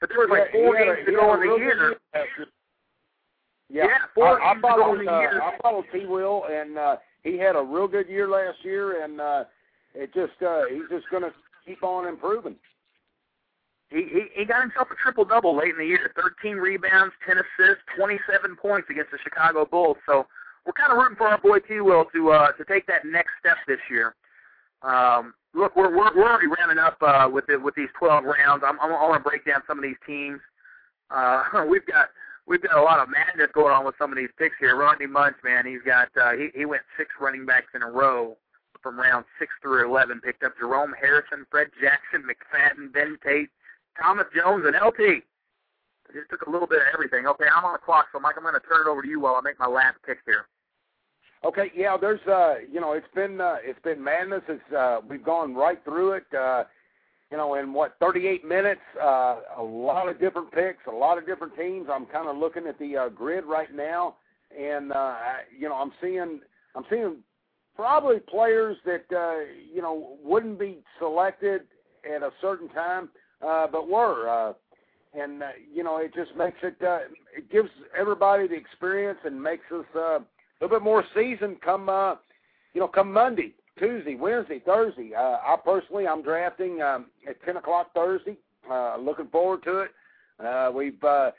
A: but there was like
F: Yeah,
A: four
F: a-
A: games to go in the year.
F: Yeah,
A: Yeah, four
F: I, I
A: games to go in
F: followed.
A: the
F: Uh,
A: year.
F: I followed T. Will, and uh, he had a real good year last year, and uh, it just uh, he's just going to keep on improving.
A: He, he he got himself a triple double late in the year. 13 rebounds, 10 assists, 27 points against the Chicago Bulls. So we're kind of rooting for our boy T. Will to uh, to take that next step this year. Um, look, we're we're, we're already rounding up uh, with the, with these 12 rounds. I'm, I'm I want to break down some of these teams. Uh, we've got we've got a lot of madness going on with some of these picks here. Rodney Munch, man, he's got uh, he he went six running backs in a row from round six through 11. Picked up Jerome Harrison, Fred Jackson, McFadden, Ben Tate, Thomas Jones, and LT. Just took a little bit of everything. Okay, I'm on the clock, so Mike, I'm going to turn it over to you while I make my last pick here.
F: Okay, yeah, there's uh you know, it's been uh it's been madness. It's uh we've gone right through it. Uh you know, in what, 38 minutes, uh a lot of different picks, a lot of different teams. I'm kind of looking at the uh, grid right now and uh I- you know, I'm seeing I'm seeing probably players that uh you know wouldn't be selected at a certain time uh but were uh and uh, you know, it just makes it uh it gives everybody the experience and makes us uh a little bit more seasoned come uh you know come Monday, Tuesday, Wednesday, Thursday. Uh, I personally I'm drafting um, at ten o'clock Thursday. Uh, looking forward to it. Uh, we've uh,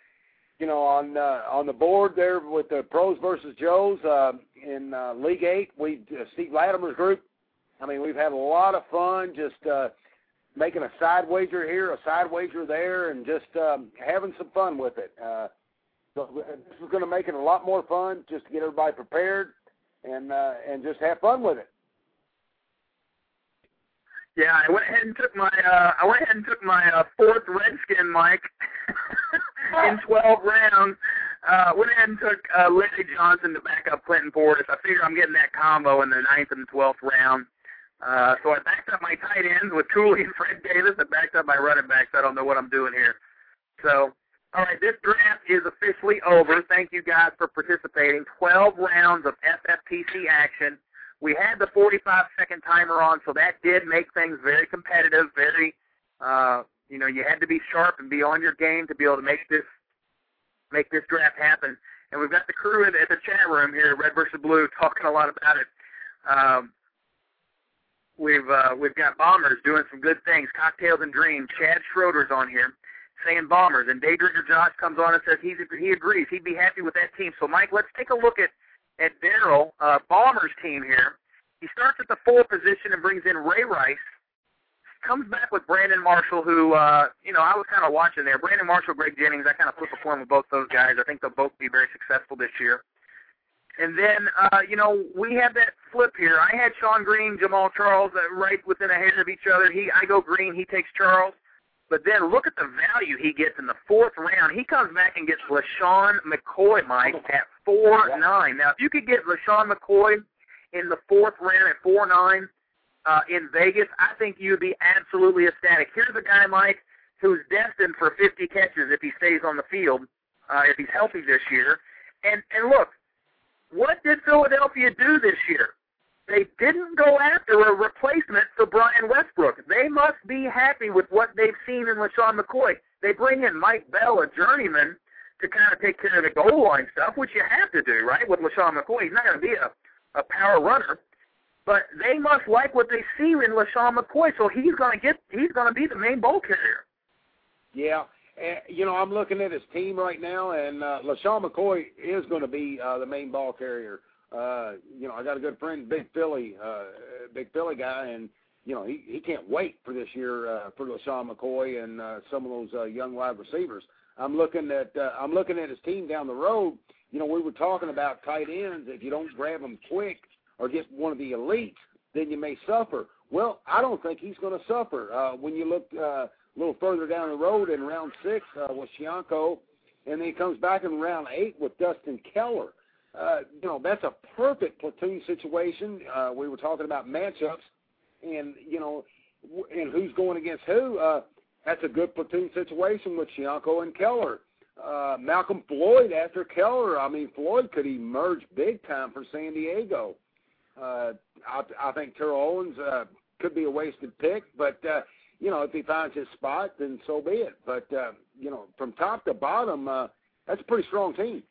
F: you know on uh, on the board there with the pros versus Joes uh, in uh, League Eight. We uh, Steve Latimer's group. I mean we've had a lot of fun just uh, making a side wager here, a side wager there, and just um, having some fun with it. Uh, so this is going to make it a lot more fun, just to get everybody prepared and uh, and just have fun with it.
A: Yeah, I went ahead and took my uh I went ahead and took my uh, fourth Redskin Mike in twelve rounds. Uh went ahead and took uh Larry Johnson to back up Clinton Portis. I figure I'm getting that combo in the ninth and twelfth round. Uh so I backed up my tight ends with Cooley and Fred Davis. I backed up my running backs. I don't know what I'm doing here. So all right, this draft is officially over. Thank you guys for participating. Twelve rounds of FFPC action. We had the 45 second timer on, so that did make things very competitive. Very, uh, you know, you had to be sharp and be on your game to be able to make this make this draft happen. And we've got the crew at the chat room here, Red versus Blue, talking a lot about it. Um, we've uh, we've got Bombers doing some good things. Cocktails and Dreams. Chad Schroeder's on here saying Bombers, and Daydrinker Josh comes on and says he's he agrees. He'd be happy with that team. So Mike, let's take a look at at Daryl, uh, Bombers team here. He starts at the four position and brings in Ray Rice, comes back with Brandon Marshall, who uh, you know I was kind of watching there. Brandon Marshall, Greg Jennings. I kind of flip a coin with both those guys. I think they'll both be very successful this year. And then, uh, you know, we have that flip here. I had Shonn Greene, Jamaal Charles uh, right within a hair of each other. He, I go Greene, he takes Charles. But then look at the value he gets in the fourth round. He comes back and gets LeSean McCoy, Mike, at four nine. Now, if you could get LeSean McCoy in the fourth round at four nine uh, in Vegas, I think you'd be absolutely ecstatic. Here's a guy, Mike, who's destined for 50 catches if he stays on the field, uh, if he's healthy this year. And and look, what did Philadelphia do this year? They didn't go after a replacement for Brian Westbrook. They must be happy with what they've seen in LeSean McCoy. They bring in Mike Bell, a journeyman, to kind of take care of the goal line stuff, which you have to do, right, with LeSean McCoy. He's not going to be a, a power runner. But they must like what they see in LeSean McCoy, so he's going to get he's going to be the main ball carrier.
F: Yeah, you know, I'm looking at his team right now, and uh, LeSean McCoy is going to be uh, the main ball carrier. Uh, you know, I got a good friend, Big Philly, uh, Big Philly guy, and you know, he he can't wait for this year uh, for LeSean McCoy and uh, some of those uh, young wide receivers. I'm looking at uh, I'm looking at his team down the road. You know, we were talking about tight ends. If you don't grab them quick or get one of the elites, then you may suffer. Well, I don't think he's going to suffer. Uh, when you look uh, a little further down the road in round six uh, with Shiancoe, and then he comes back in round eight with Dustin Keller. Uh, you know, that's a perfect platoon situation. Uh, we were talking about matchups, and you know, and who's going against who. Uh, that's a good platoon situation with Shiancoe and Keller. Uh, Malcolm Floyd after Keller. I mean, Floyd could emerge big time for San Diego. Uh, I, I think Terrell Owens uh, could be a wasted pick, but uh, you know, if he finds his spot, then so be it. But uh, you know, from top to bottom, uh, that's a pretty strong team.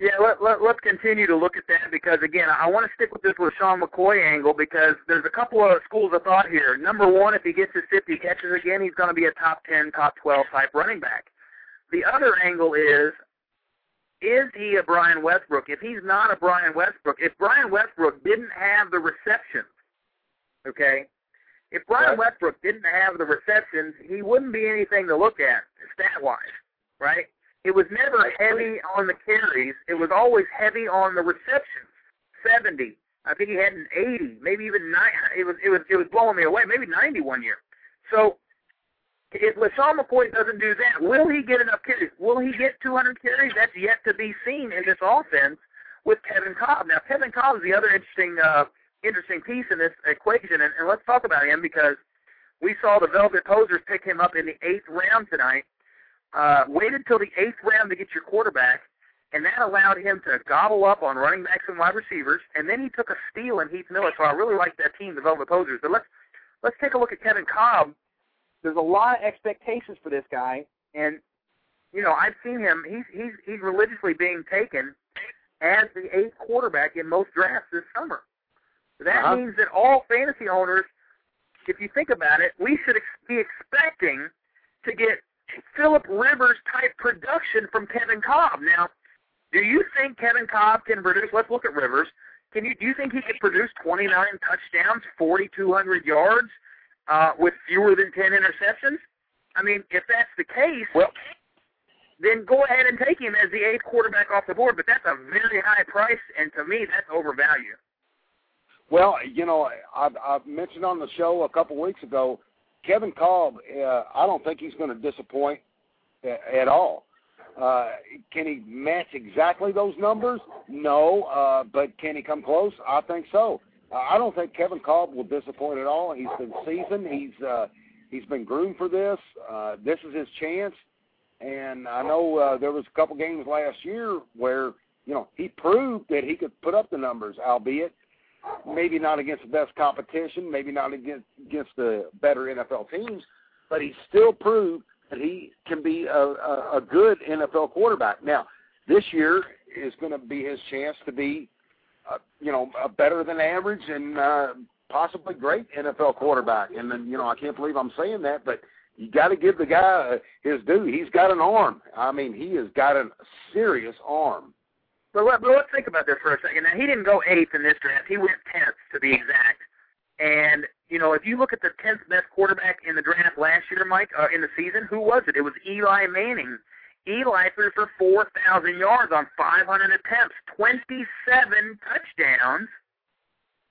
A: Yeah, let, let, let's continue to look at that because again, I want to stick with this LeSean McCoy angle because there's a couple of schools of thought here. Number one, if he gets his 50 catches again, he's going to be a top 10, top 12 type running back. The other angle is, is he a Brian Westbrook? If he's not a Brian Westbrook, if Brian Westbrook didn't have the receptions, okay, if Brian right. Westbrook didn't have the receptions, he wouldn't be anything to look at stat wise, right? It was never heavy on the carries. It was always heavy on the receptions. Seventy. I think he had an eighty, maybe even nine. It was it was it was blowing me away. Maybe ninety one year. So if LeSean McCoy doesn't do that, will he get enough carries? Will he get 200 carries? That's yet to be seen in this offense with Kevin Kolb. Now, Kevin Kolb is the other interesting uh, interesting piece in this equation, and, and let's talk about him because we saw the Velvet Posers pick him up in the eighth round tonight. Uh, waited till the eighth round to get your quarterback, and that allowed him to gobble up on running backs and wide receivers. And then he took a steal in Heath Miller. So I really like that team, the Velvet Posers. But let's let's take a look at Kevin Kolb. There's a lot of expectations for this guy, and you know I've seen him. He's he's he's religiously being taken as the eighth quarterback in most drafts this summer. That uh-huh. means that all fantasy owners, if you think about it, we should ex- be expecting to get Philip Rivers type production from Kevin Kolb. Now, do you think Kevin Kolb can produce? Let's look at Rivers. Can you do you think he could produce 29 touchdowns, 4,200 yards, uh, with fewer than 10 interceptions? I mean, if that's the case, well, then go ahead and take him as the eighth quarterback off the board. But that's a very high price, and to me, that's overvalued.
F: Well, you know, I've, I've mentioned on the show a couple weeks ago, Kevin Kolb. Uh, I don't think he's going to disappoint at all. Uh, can he match exactly those numbers? No, uh, but can he come close? I think so. Uh, I don't think Kevin Kolb will disappoint at all. He's been seasoned. He's uh, he's been groomed for this. Uh, this is his chance. And I know uh, there was a couple games last year where you know he proved that he could put up the numbers, albeit maybe not against the best competition, maybe not against against the better NFL teams, but he still proved that he can be a, a, a good NFL quarterback. Now, this year is going to be his chance to be, uh, you know, a better than average and uh, possibly great NFL quarterback. And then, you know, I can't believe I'm saying that, but you got to give the guy his due. He's got an arm. I mean, he has got a serious arm.
A: But, let, but let's think about this for a second. Now, he didn't go eighth in this draft. He went tenth, to be exact. And you know, if you look at the tenth best quarterback in the draft last year, Mike, uh, in the season, who was it? It was Eli Manning. Eli threw for 4,000 yards on 500 attempts, 27 touchdowns,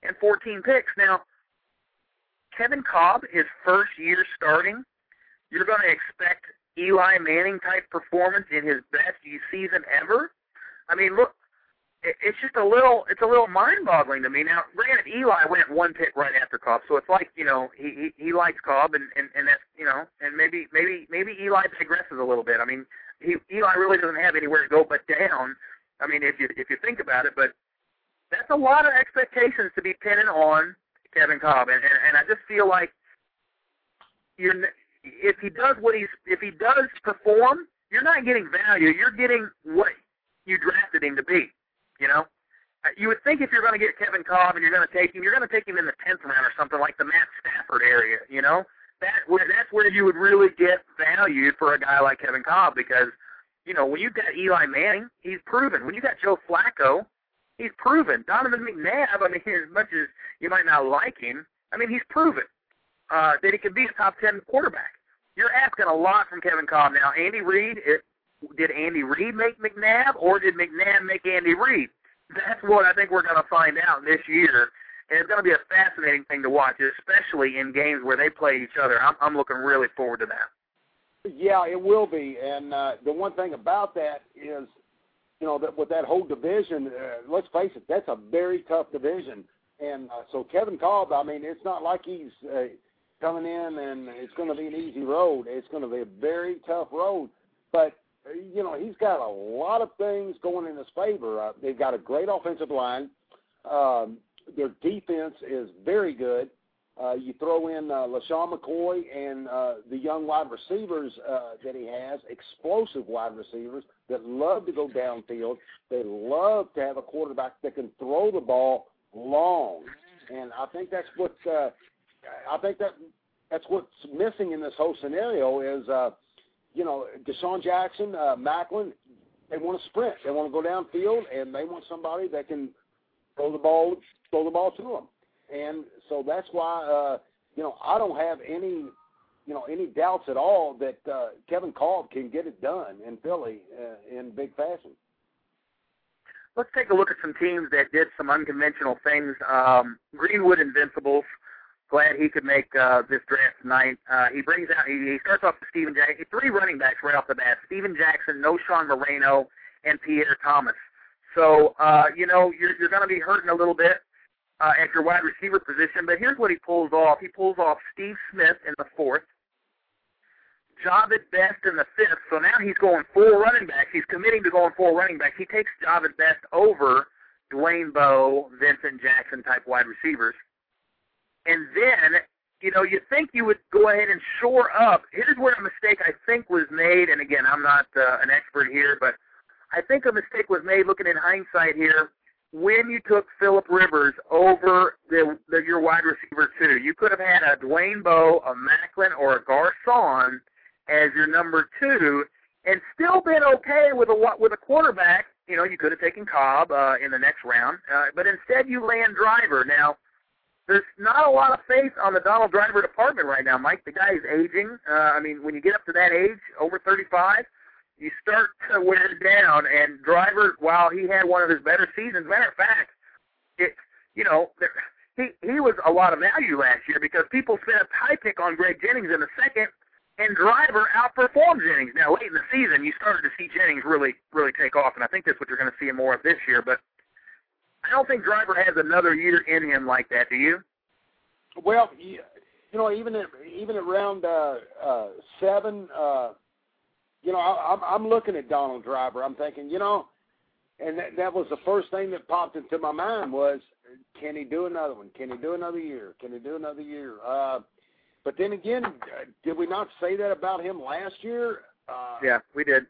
A: and 14 picks. Now, Kevin Kolb, his first year starting, you're going to expect Eli Manning type performance in his best season ever. I mean, look, it's just a little it's a little mind boggling to me. Now, granted, Eli went one pick right after Kolb, so it's like you know he he, he likes Kolb, and and and that's you know, and maybe maybe maybe Eli digresses a little bit. I mean, he Eli really doesn't have anywhere to go but down. I mean, if you if you think about it, but that's a lot of expectations to be pinning on Kevin Kolb, and and, and I just feel like you're if he does what he's if he does perform, you're not getting value. You're getting what you drafted him to be. You know, uh, you would think if you're going to get Kevin Kolb and you're going to take him, you're going to take him in the tenth round or something like the Matt Stafford area. You know, that where that's where you would really get value for a guy like Kevin Kolb because you know when you've got Eli Manning, he's proven. When you got Joe Flacco, he's proven. Donovan McNabb, I mean, as much as you might not like him, I mean, he's proven uh, that he can be a top ten quarterback. You're asking a lot from Kevin Kolb now. Andy Reid, did Andy Reid make McNabb, or did McNabb make Andy Reid? That's what I think we're going to find out this year, and it's going to be a fascinating thing to watch, especially in games where they play each other. I'm, I'm looking really forward to that.
F: Yeah, it will be. And uh, the one thing about that is, you know, that with that whole division, uh, let's face it, that's a very tough division. And uh, so Kevin Kolb, I mean, it's not like he's uh, coming in and it's going to be an easy road. It's going to be a very tough road. But you know, he's got a lot of things going in his favor. Uh, they've got a great offensive line. Um, their defense is very good. Uh, you throw in uh, LeSean McCoy and uh, the young wide receivers uh, that he has, explosive wide receivers that love to go downfield. They love to have a quarterback that can throw the ball long, and I think that's what uh, I think that that's what's missing in this whole scenario is. Uh, you know, DeSean Jackson, uh, Maclin, they want to sprint. They want to go downfield, and they want somebody that can throw the ball, throw the ball to them. And so that's why, uh, you know, I don't have any, you know, any doubts at all that uh, Kevin Kolb can get it done in Philly uh, in big fashion.
A: Let's take a look at some teams that did some unconventional things. Um, Greenwood Invincibles glad he could make uh, this draft tonight. Uh, he brings out, he, he starts off with Steven Jackson, three running backs right off the bat: Steven Jackson, Knowshon Moreno, and Pierre Thomas. So uh, you know you're you're going to be hurting a little bit uh, at your wide receiver position. But here's what he pulls off: he pulls off Steve Smith in the fourth. Jahvid Best in the fifth. So now he's going four running backs. He's committing to going four running backs. He takes Jahvid Best over Dwayne Bowe, Vincent Jackson type wide receivers. And then, you know, you think you would go ahead and shore up. Here's where a mistake I think was made. And again, I'm not uh, an expert here, but I think a mistake was made looking in hindsight here when you took Philip Rivers over the, the your wide receiver two. You could have had a Dwayne Bowe, a Maclin, or a Garcon as your number two, and still been okay with a with a quarterback. You know, you could have taken Kolb uh, in the next round, uh, but instead you land Driver. Now, there's not a lot of faith on the Donald Driver department right now, Mike. The guy is aging. Uh, I mean, when you get up to that age, over 35, you start to wear down. And Driver, while he had one of his better seasons, matter of fact, it, you know, there, he he was a lot of value last year because people spent a high pick on Greg Jennings in the second, and Driver outperformed Jennings. Now, late in the season, you started to see Jennings really really take off, and I think that's what you're going to see more of this year. But I don't think Driver has another year in him like that. Do you?
F: Well, you, know, even at even at round uh, uh, seven, uh, you know, I, I'm I'm looking at Donald Driver. I'm thinking, you know, and that, that was the first thing that popped into my mind was, can he do another one? Can he do another year? Can he do another year? Uh, but then again, did we not say that about him last year? Uh,
A: yeah, we did.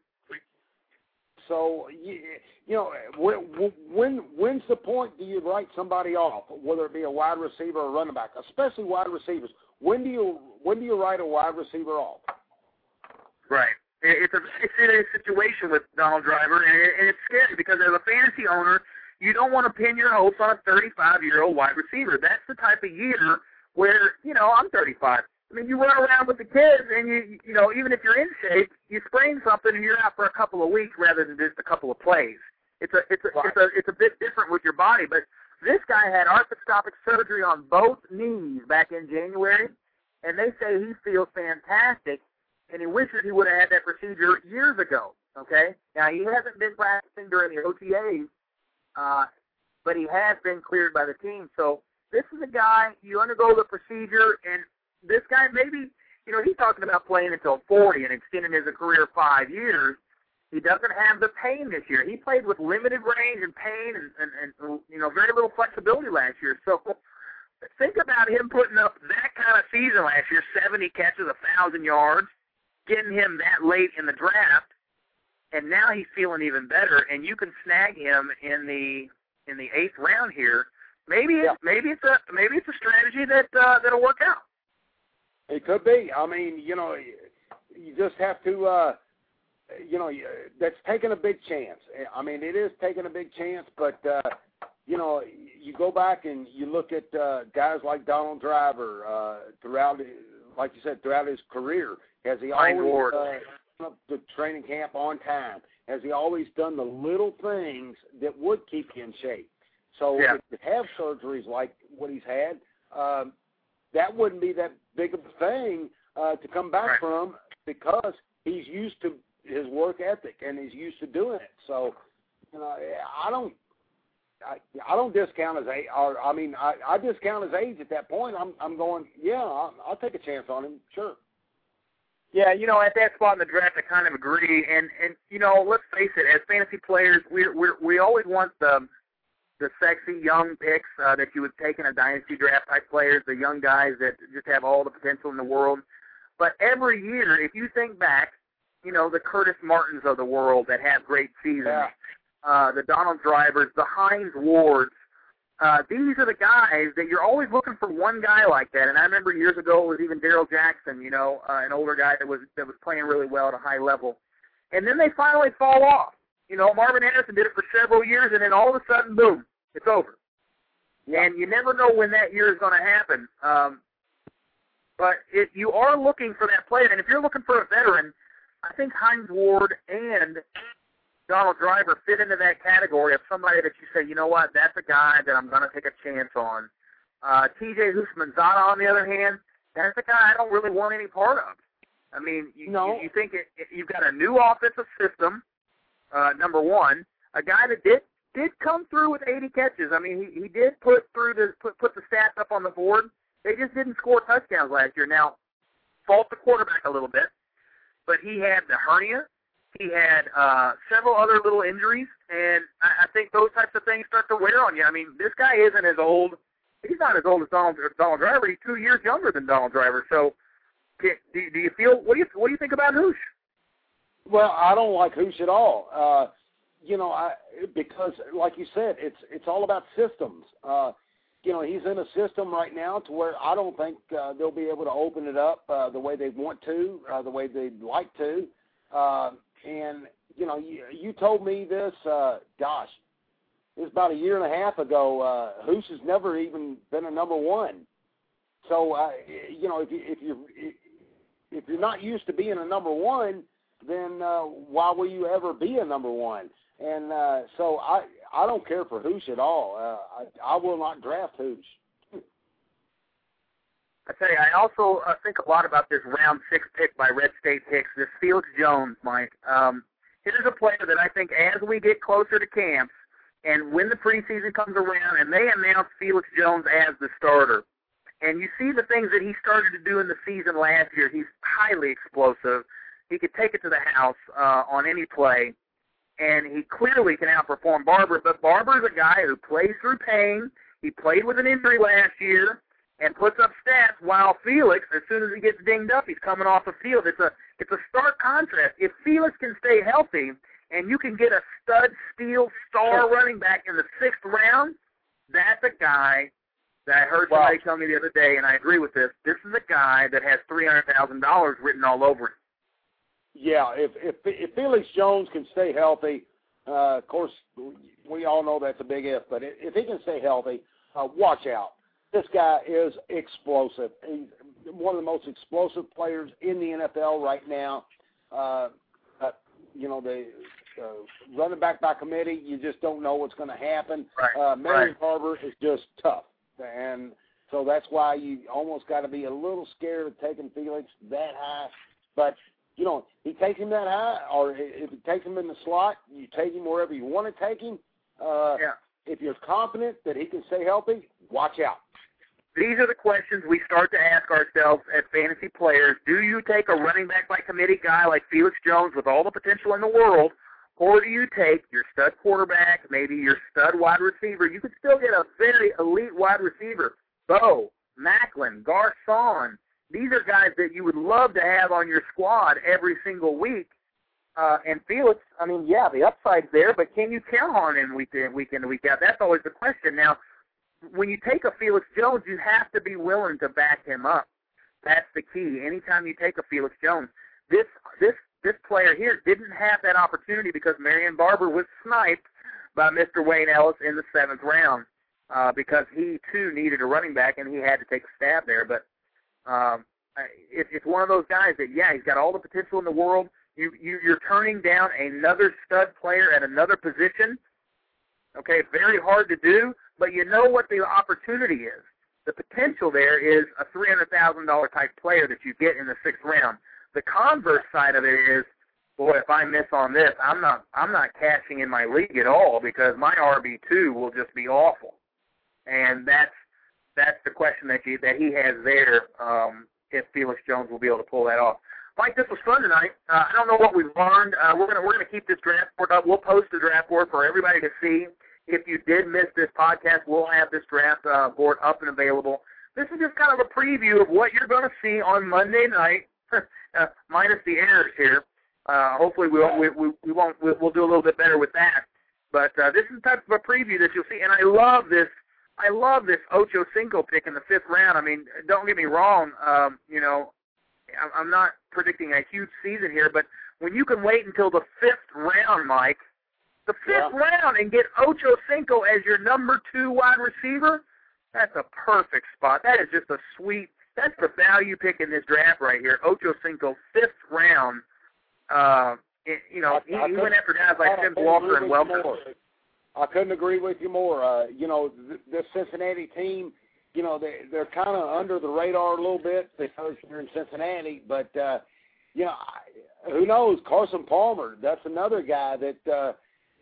F: So you, you know, when, when when's the point do you write somebody off, whether it be a wide receiver or a running back, especially wide receivers? When do you when do you write a wide receiver off?
A: Right. It's a it's a situation with Donald Driver, and, it, and it's scary because as a fantasy owner, you don't want to pin your hopes on a 35 year old wide receiver. That's the type of year Where you know I'm 35. I mean, you run around with the kids, and you you know even if you're in shape, you sprain something and you're out for a couple of weeks rather than just a couple of plays. It's a it's a
F: Right.
A: it's a it's a bit different with your body, but this guy had arthroscopic surgery on both knees back in January, and they say he feels fantastic, and he wishes he would have had that procedure years ago. Okay, now he hasn't been practicing during the OTAs, uh, but he has been cleared by the team. So this is a guy you undergo the procedure, and this guy maybe you know he's talking about playing until 40 and extending his career five years. He doesn't have the pain this year. He played with limited range and pain and, and, and you know very little flexibility last year. So think about him putting up that kind of season last year, 70 catches, a thousand yards, getting him that late in the draft, and now he's feeling even better. And you can snag him in the in the eighth round here. Maybe
F: Yeah.
A: maybe it's a maybe it's a strategy that uh, that'll work out.
F: It could be. I mean, you know, you just have to, uh, you know, that's taking a big chance. I mean, it is taking a big chance, but uh, you know, you go back and you look at uh, guys like Donald Driver uh, throughout, like you said, throughout his career. Has he always uh, up to training camp on time? Has he always done the little things that would keep you in shape? So
A: Yeah.
F: to have surgeries like what he's had, um, that wouldn't be that big of a thing uh, to come back
A: Right.
F: from because he's used to his work ethic and he's used to doing it. So, you know, I don't. I, I don't discount his age, or I mean, I, I discount his age at that point. I'm, I'm going, yeah, I'll, I'll take a chance on him, sure.
A: Yeah, you know, at that spot in the draft, I kind of agree. And and you know, let's face it, as fantasy players, we we we always want the the sexy young picks uh, that you would take in a dynasty draft type players, the young guys that just have all the potential in the world. But every year, if you think back, you know, the Curtis Martins of the world that have great seasons,
F: Yeah.
A: uh, the Donald Drivers, the Hines Wards. Uh, these are the guys that you're always looking for one guy like that. And I remember years ago it was even Daryl Jackson, you know, uh, an older guy that was that was playing really well at a high level. And then they finally fall off. You know, Marvin Harrison did it for several years, and then all of a sudden, boom, it's over. And you never know when that year is going to happen. Um, but it, you are looking for that player, and if you're looking for a veteran, I think Hines Ward and Donald Driver fit into that category of somebody that you say, you know what, that's a guy that I'm going to take a chance on. Uh, TJ Houshmandzadeh, on the other hand, that's a guy I don't really want any part of. I mean, you,
F: No.
A: you, you think it, it, you've got a new offensive system, uh, number one, a guy that did did come through with 80 catches. I mean, he, he did put through the put put the stats up on the board. They just didn't score touchdowns last year. Now, fault the quarterback a little bit, but he had the hernia. He had uh, several other little injuries, and I, I think those types of things start to wear on you. I mean, this guy isn't as old. He's not as old as Donald Donald Driver. He's two years younger than Donald Driver. So, do, do you feel what do you what do you think about Hoosh?
F: Well, I don't like Hoosh at all. Uh, you know, I because like you said, it's it's all about systems. Uh, you know, he's in a system right now to where I don't think uh, they'll be able to open it up uh, the way they want to, uh, the way they'd like to. Uh, and you know, you, you told me this. Uh, gosh, it was about a year and a half ago. Uh, Hoosh has never even been a number one. So, uh, you know, if you if you if you're not used to being a number one, then uh, why will you ever be a number one? And uh, so I I don't care for Hoosh at all. Uh, I I will not draft Hoosh.
A: I tell you, I also uh, think a lot about this round six pick by Red State Picks, this Felix Jones, Mike. Um, here's a player that I think as we get closer to camps and when the preseason comes around and they announce Felix Jones as the starter, and you see the things that he started to do in the season last year, he's highly explosive. He could take it to the house uh, on any play, and he clearly can outperform Barber. But Barber's a guy who plays through pain. He played with an injury last year and puts up stats while Felix, as soon as he gets dinged up, he's coming off the field. It's a it's a stark contrast. If Felix can stay healthy and you can get a stud steel star running back in the sixth round, that's a guy that I heard somebody tell me the other day, and I agree with this. This is a guy that has three hundred thousand dollars written all over him.
F: Yeah, if if if Felix Jones can stay healthy, uh, of course we all know that's a big if. But if he can stay healthy, uh, watch out this guy is explosive. He's one of the most explosive players in the NFL right now. Uh, but, you know, the uh, running back by committee, you just don't know what's going to happen.
A: Right.
F: Uh, Marion
A: right.
F: Barber is just tough, and so that's why you almost got to be a little scared of taking Felix that high. But you know, he takes him that high, or if he takes him in the slot, you take him wherever you want to take him. Uh,
A: Yeah.
F: If you're confident that he can stay healthy, watch out.
A: These are the questions we start to ask ourselves as fantasy players. Do you take a running back by committee guy like Felix Jones with all the potential in the world, or do you take your stud quarterback, maybe your stud wide receiver? You could still get a very elite wide receiver. Bowe, Maclin, Garcon. These are guys that you would love to have on your squad every single week. Uh, and Felix, I mean, yeah, the upside's there, but can you count on him week in, week in, week out? That's always the question. Now, when you take a Felix Jones, you have to be willing to back him up. That's the key. Anytime you take a Felix Jones, this this this player here didn't have that opportunity because Marion Barber was sniped by Mr. Wayne Ellis in the seventh round uh, because he too needed a running back and he had to take a stab there. But um, it, it's one of those guys that yeah, he's got all the potential in the world. You, you you're turning down another stud player at another position. Okay, very hard to do, but you know what the opportunity is. The potential there is a three hundred thousand dollar type player that you get in the sixth round. The converse side of it is, boy, if I miss on this, I'm not I'm not cashing in my league at all because my RB two will just be awful, and that's that's the question that he that he has there. Um, if Felix Jones will be able to pull that off. Mike, this was fun tonight. Uh, I don't know what we've learned. Uh, we're gonna we're gonna keep this draft board up. We'll post the draft board for everybody to see. If you did miss this podcast, we'll have this draft uh, board up and available. This is just kind of a preview of what you're going to see on Monday night, uh, minus the errors here. Uh, hopefully, we'll, we we we won't we'll, we'll do a little bit better with that. But uh, this is type of a preview that you'll see, and I love this. I love this Ocho Cinco pick in the fifth round. I mean, don't get me wrong. Um, you know, I'm- I'm not predicting a huge season here, but when you can wait until the fifth round, Mike, the fifth round, and get Ocho Cinco as your number two wide receiver, that's a perfect spot. That is just a sweet. That's the value pick in this draft right here. Ocho Cinco, fifth round. Uh, it, you know, he,
F: I
A: he went after guys like Tim Walker and Welker.
F: I couldn't agree with you more. Uh, you know, th- this Cincinnati team, you know, they they're kind of under the radar a little bit because you're in Cincinnati, but uh, you know, I, who knows? Carson Palmer, that's another guy that uh,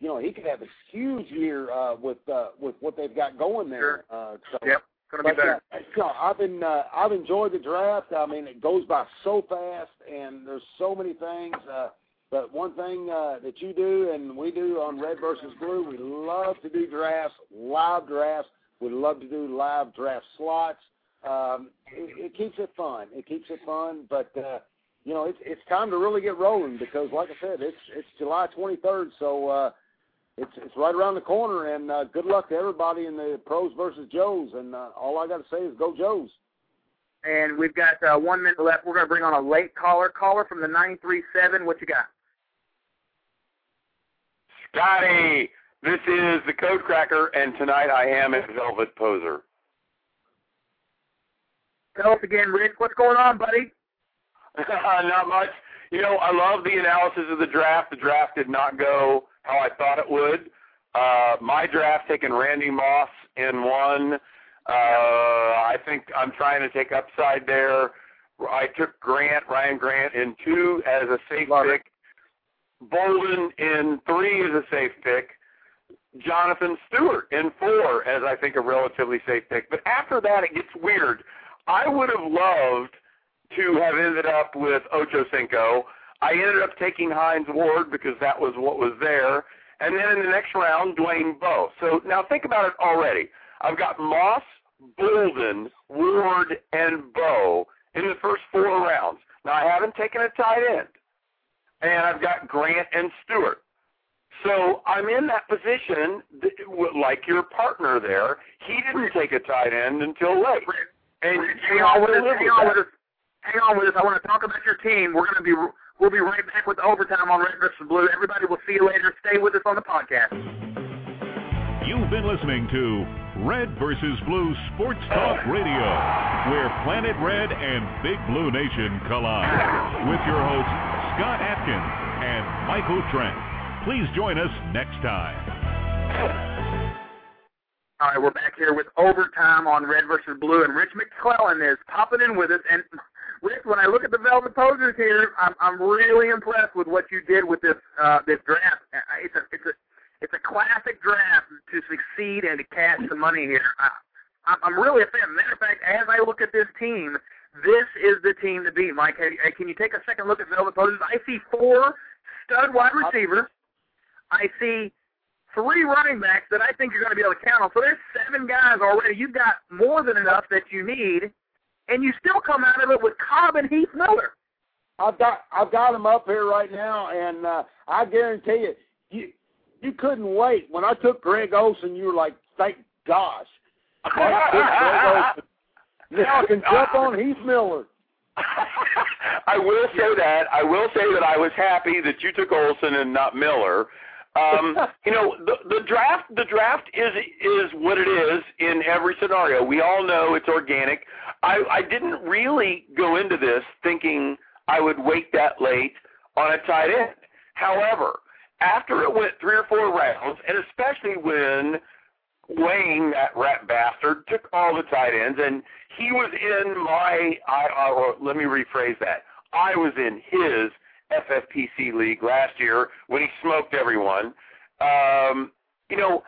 F: you know he could have a huge year uh, with uh, with what they've got going there. Uh, so,
A: Yep, gonna be
F: but,
A: better.
F: Uh, you know, I've been uh, I've enjoyed the draft. I mean, it goes by so fast, and there's so many things. Uh, but one thing uh, that you do and we do on Red versus Blue, we love to do drafts, live drafts. We love to do live draft slots. Um, it, it keeps it fun. It keeps it fun. But uh, you know, it's it's time to really get rolling because, like I said, it's it's July 23rd, so uh, it's it's right around the corner. And uh, good luck to everybody in the pros versus Joes. And uh, all I got to say is go Joes.
A: And we've got uh, one minute left. We're going to bring on a late caller. Caller from the 937. What you got?
G: Scotty, this is the Code Cracker, and tonight I am at Velvet Poser.
A: Tell us again, Rich. What's going on, buddy?
G: not much. You know, I love the analysis of the draft. The draft did not go how I thought it would. Uh, my draft taking Randy Moss in one. Uh, I think I'm trying to take upside there. I took Grant, Ryan Grant in two as a safe
A: Love
G: pick. Boldin in three as a safe pick. Jonathan Stewart in four as I think a relatively safe pick. But after that, it gets weird. I would have loved to have ended up with Ocho Cinco. I ended up taking Hines Ward because that was what was there. And then in the next round, Dwayne Bowe. So now think about it already. I've got Moss, Boldin, Ward, and Bowe in the first four rounds. Now I haven't taken a tight end. And I've got Grant and Stewart. So I'm in that position, th- like your partner there. He didn't take a tight end until late. And
A: hang on with us. Hang on with us. Hang on with us. I want to talk about your team. We're going to be we'll be right back with overtime on Red versus Blue. Everybody, we'll see you later. Stay with us on the podcast.
B: You've been listening to Red versus Blue Sports Talk Radio, where Planet Red and Big Blue Nation collide. With your hosts, Scott Atkins and Michael Trent. Please join us next time.
A: All right, we're back here with overtime on Red versus Blue, and Rich McClellan is popping in with us. And Rick, when I look at the Velvet Posers here, I'm I'm really impressed with what you did with this uh, this draft. It's a it's a it's a classic draft to succeed and to cash the money here. I, I'm really a fan. Matter of fact, as I look at this team, this is the team to beat. Mike, can you take a second look at Velvet Posers? I see four stud wide receivers. I see three running backs that I think you're going to be able to count on. So there's seven guys already. You've got more than enough that you need, and you still come out of it with Kolb and Heath Miller.
F: I've got I've got them up here right now, and uh, I guarantee you, you you couldn't wait. When I took Greg Olsen, you were like, "Thank gosh!" Greg Olsen. Now I can jump on Heath Miller.
G: I will say that. I will say that I was happy that you took Olsen and not Miller. Um, you know, the, the draft the draft is is what it is in every scenario. We all know it's organic. I, I didn't really go into this thinking I would wait that late on a tight end. However, after it went three or four rounds, and especially when Wayne, that rat bastard, took all the tight ends, and he was in my. I, I, or let me rephrase that. I was in his FFPC league last year when he smoked everyone. Um, you know,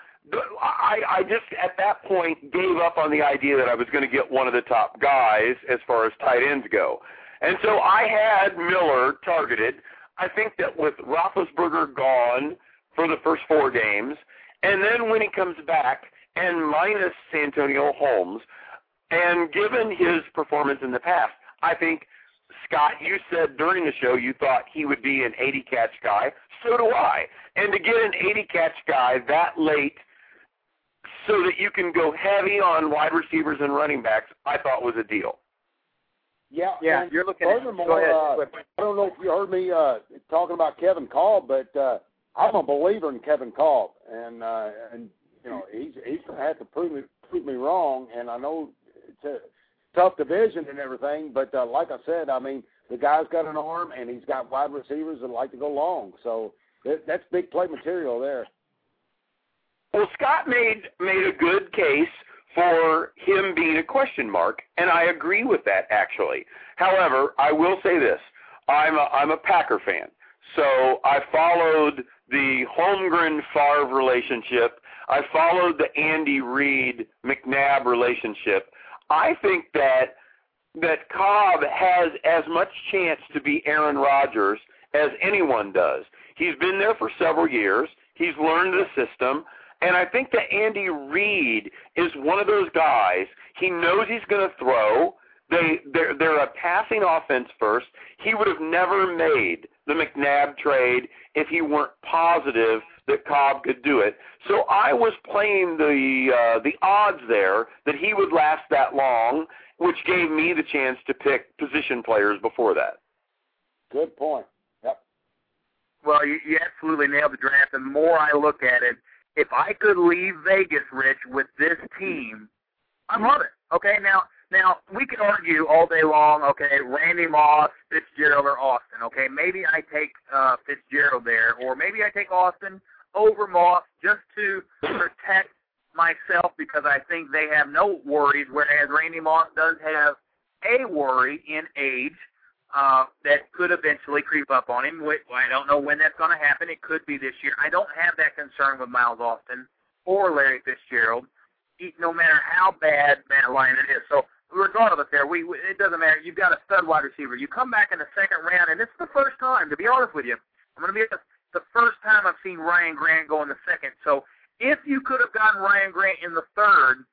G: I, I just at that point gave up on the idea that I was going to get one of the top guys as far as tight ends go. And so I had Miller targeted. I think that with Roethlisberger gone for the first four games, and then when he comes back and minus Santonio Holmes, and given his performance in the past, I think Scott, you said during the show you thought he would be an 80 catch guy. So do I. And to get an 80 catch guy that late so that you can go heavy on wide receivers and running backs, I thought was a deal.
F: Yeah,
A: yeah. You're looking.
F: Furthermore,
A: go ahead.
F: Uh, I don't know if you heard me uh, talking about Kevin Kolb, but uh, I'm a believer in Kevin Kolb, and uh, and you know he's he's to have to prove me prove me wrong. And I know it's a tough division and everything, but uh, like I said, I mean the guy's got an arm and he's got wide receivers that like to go long, so that, that's big play material there.
G: Well, Scott made made a good case for him being a question mark, and I agree with that actually. However, I will say this: I'm a, I'm a Packer fan, so I followed the Holmgren Favre relationship. I followed the Andy Reid McNabb relationship. I think that that Kolb has as much chance to be Aaron Rodgers as anyone does. He's been there for several years. He's learned the system. And I think that Andy Reid is one of those guys. He knows he's going to throw. They they're, they're a passing offense first. He would have never made the McNabb trade if he weren't positive that Kolb could do it. So I was playing the uh, the odds there that he would last that long, which gave me the chance to pick position players before that.
F: Good point. Yep.
A: Well, you, you absolutely nailed the draft. And the more I look at it, if I could leave Vegas, Rich, with this team, I'm loving it. Okay, now now we can argue all day long. Okay, Randy Moss, Fitzgerald, or Austin. Okay, maybe I take uh, Fitzgerald there, or maybe I take Austin over Moss just to protect myself because I think they have no worries, whereas Randy Moss does have a worry in age uh, that could eventually creep up on him. I don't know when that's going to happen. It could be this year. I don't have that concern with Miles Austin or Larry Fitzgerald, no matter how bad Matt Lyon is. So regardless, there we it doesn't matter. You've got a stud wide receiver. You come back in the second round, and it's the first time. To be honest with you, I'm going to be the, the first time I've seen Ryan Grant go in the second. So if you could have gotten Ryan Grant in the third,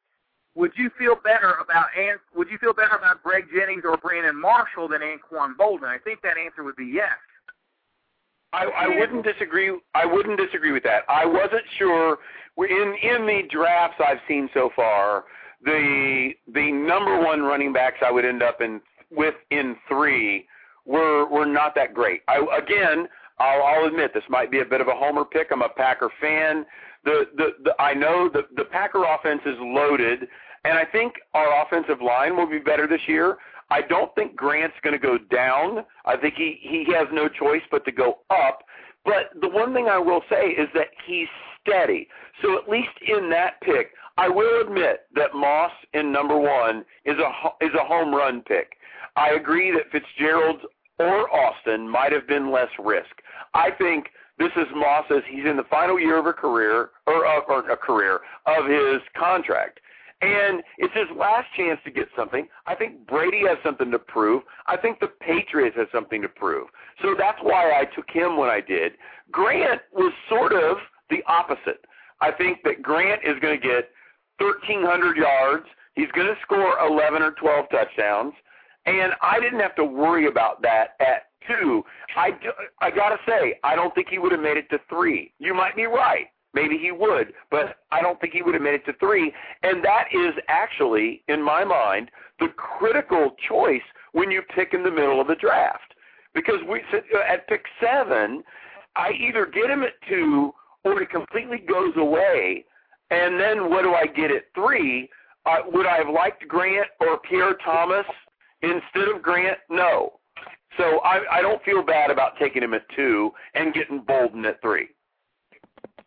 A: would you feel better about would you feel better about Greg Jennings or Brandon Marshall than Anquan Boldin? I think that answer would be yes.
G: I, I wouldn't disagree. I wouldn't disagree with that. I wasn't sure in in the drafts I've seen so far. The the number one running backs I would end up in with in three were were not that great. I again, I'll, I'll admit this might be a bit of a homer pick. I'm a Packer fan. The the, the I know the the Packer offense is loaded, and I think our offensive line will be better this year. I don't think Grant's going to go down. I think he he has no choice but to go up. But the one thing I will say is that he's steady. So at least in that pick, I will admit that Moss in number one is a is a home run pick. I agree that Fitzgerald or Austin might have been less risk. I think this is Moss as he's in the final year of a career or, or a career of his contract. And it's his last chance to get something. I think Brady has something to prove. I think the Patriots have something to prove. So that's why I took him when I did. Grant was sort of the opposite. I think that Grant is going to get 1,300 yards. He's going to score 11 or 12 touchdowns. And I didn't have to worry about that at two. I, I got to say, I don't think he would have made it to three. You might be right. Maybe he would, but I don't think he would have made it to three. And that is actually, in my mind, the critical choice when you pick in the middle of the draft. Because we uh, at pick seven, I either get him at two or he completely goes away. And then what do I get at three? Uh, would I have liked Grant or Pierre Thomas instead of Grant? No. So I, I don't feel bad about taking him at two and getting Boldin at three.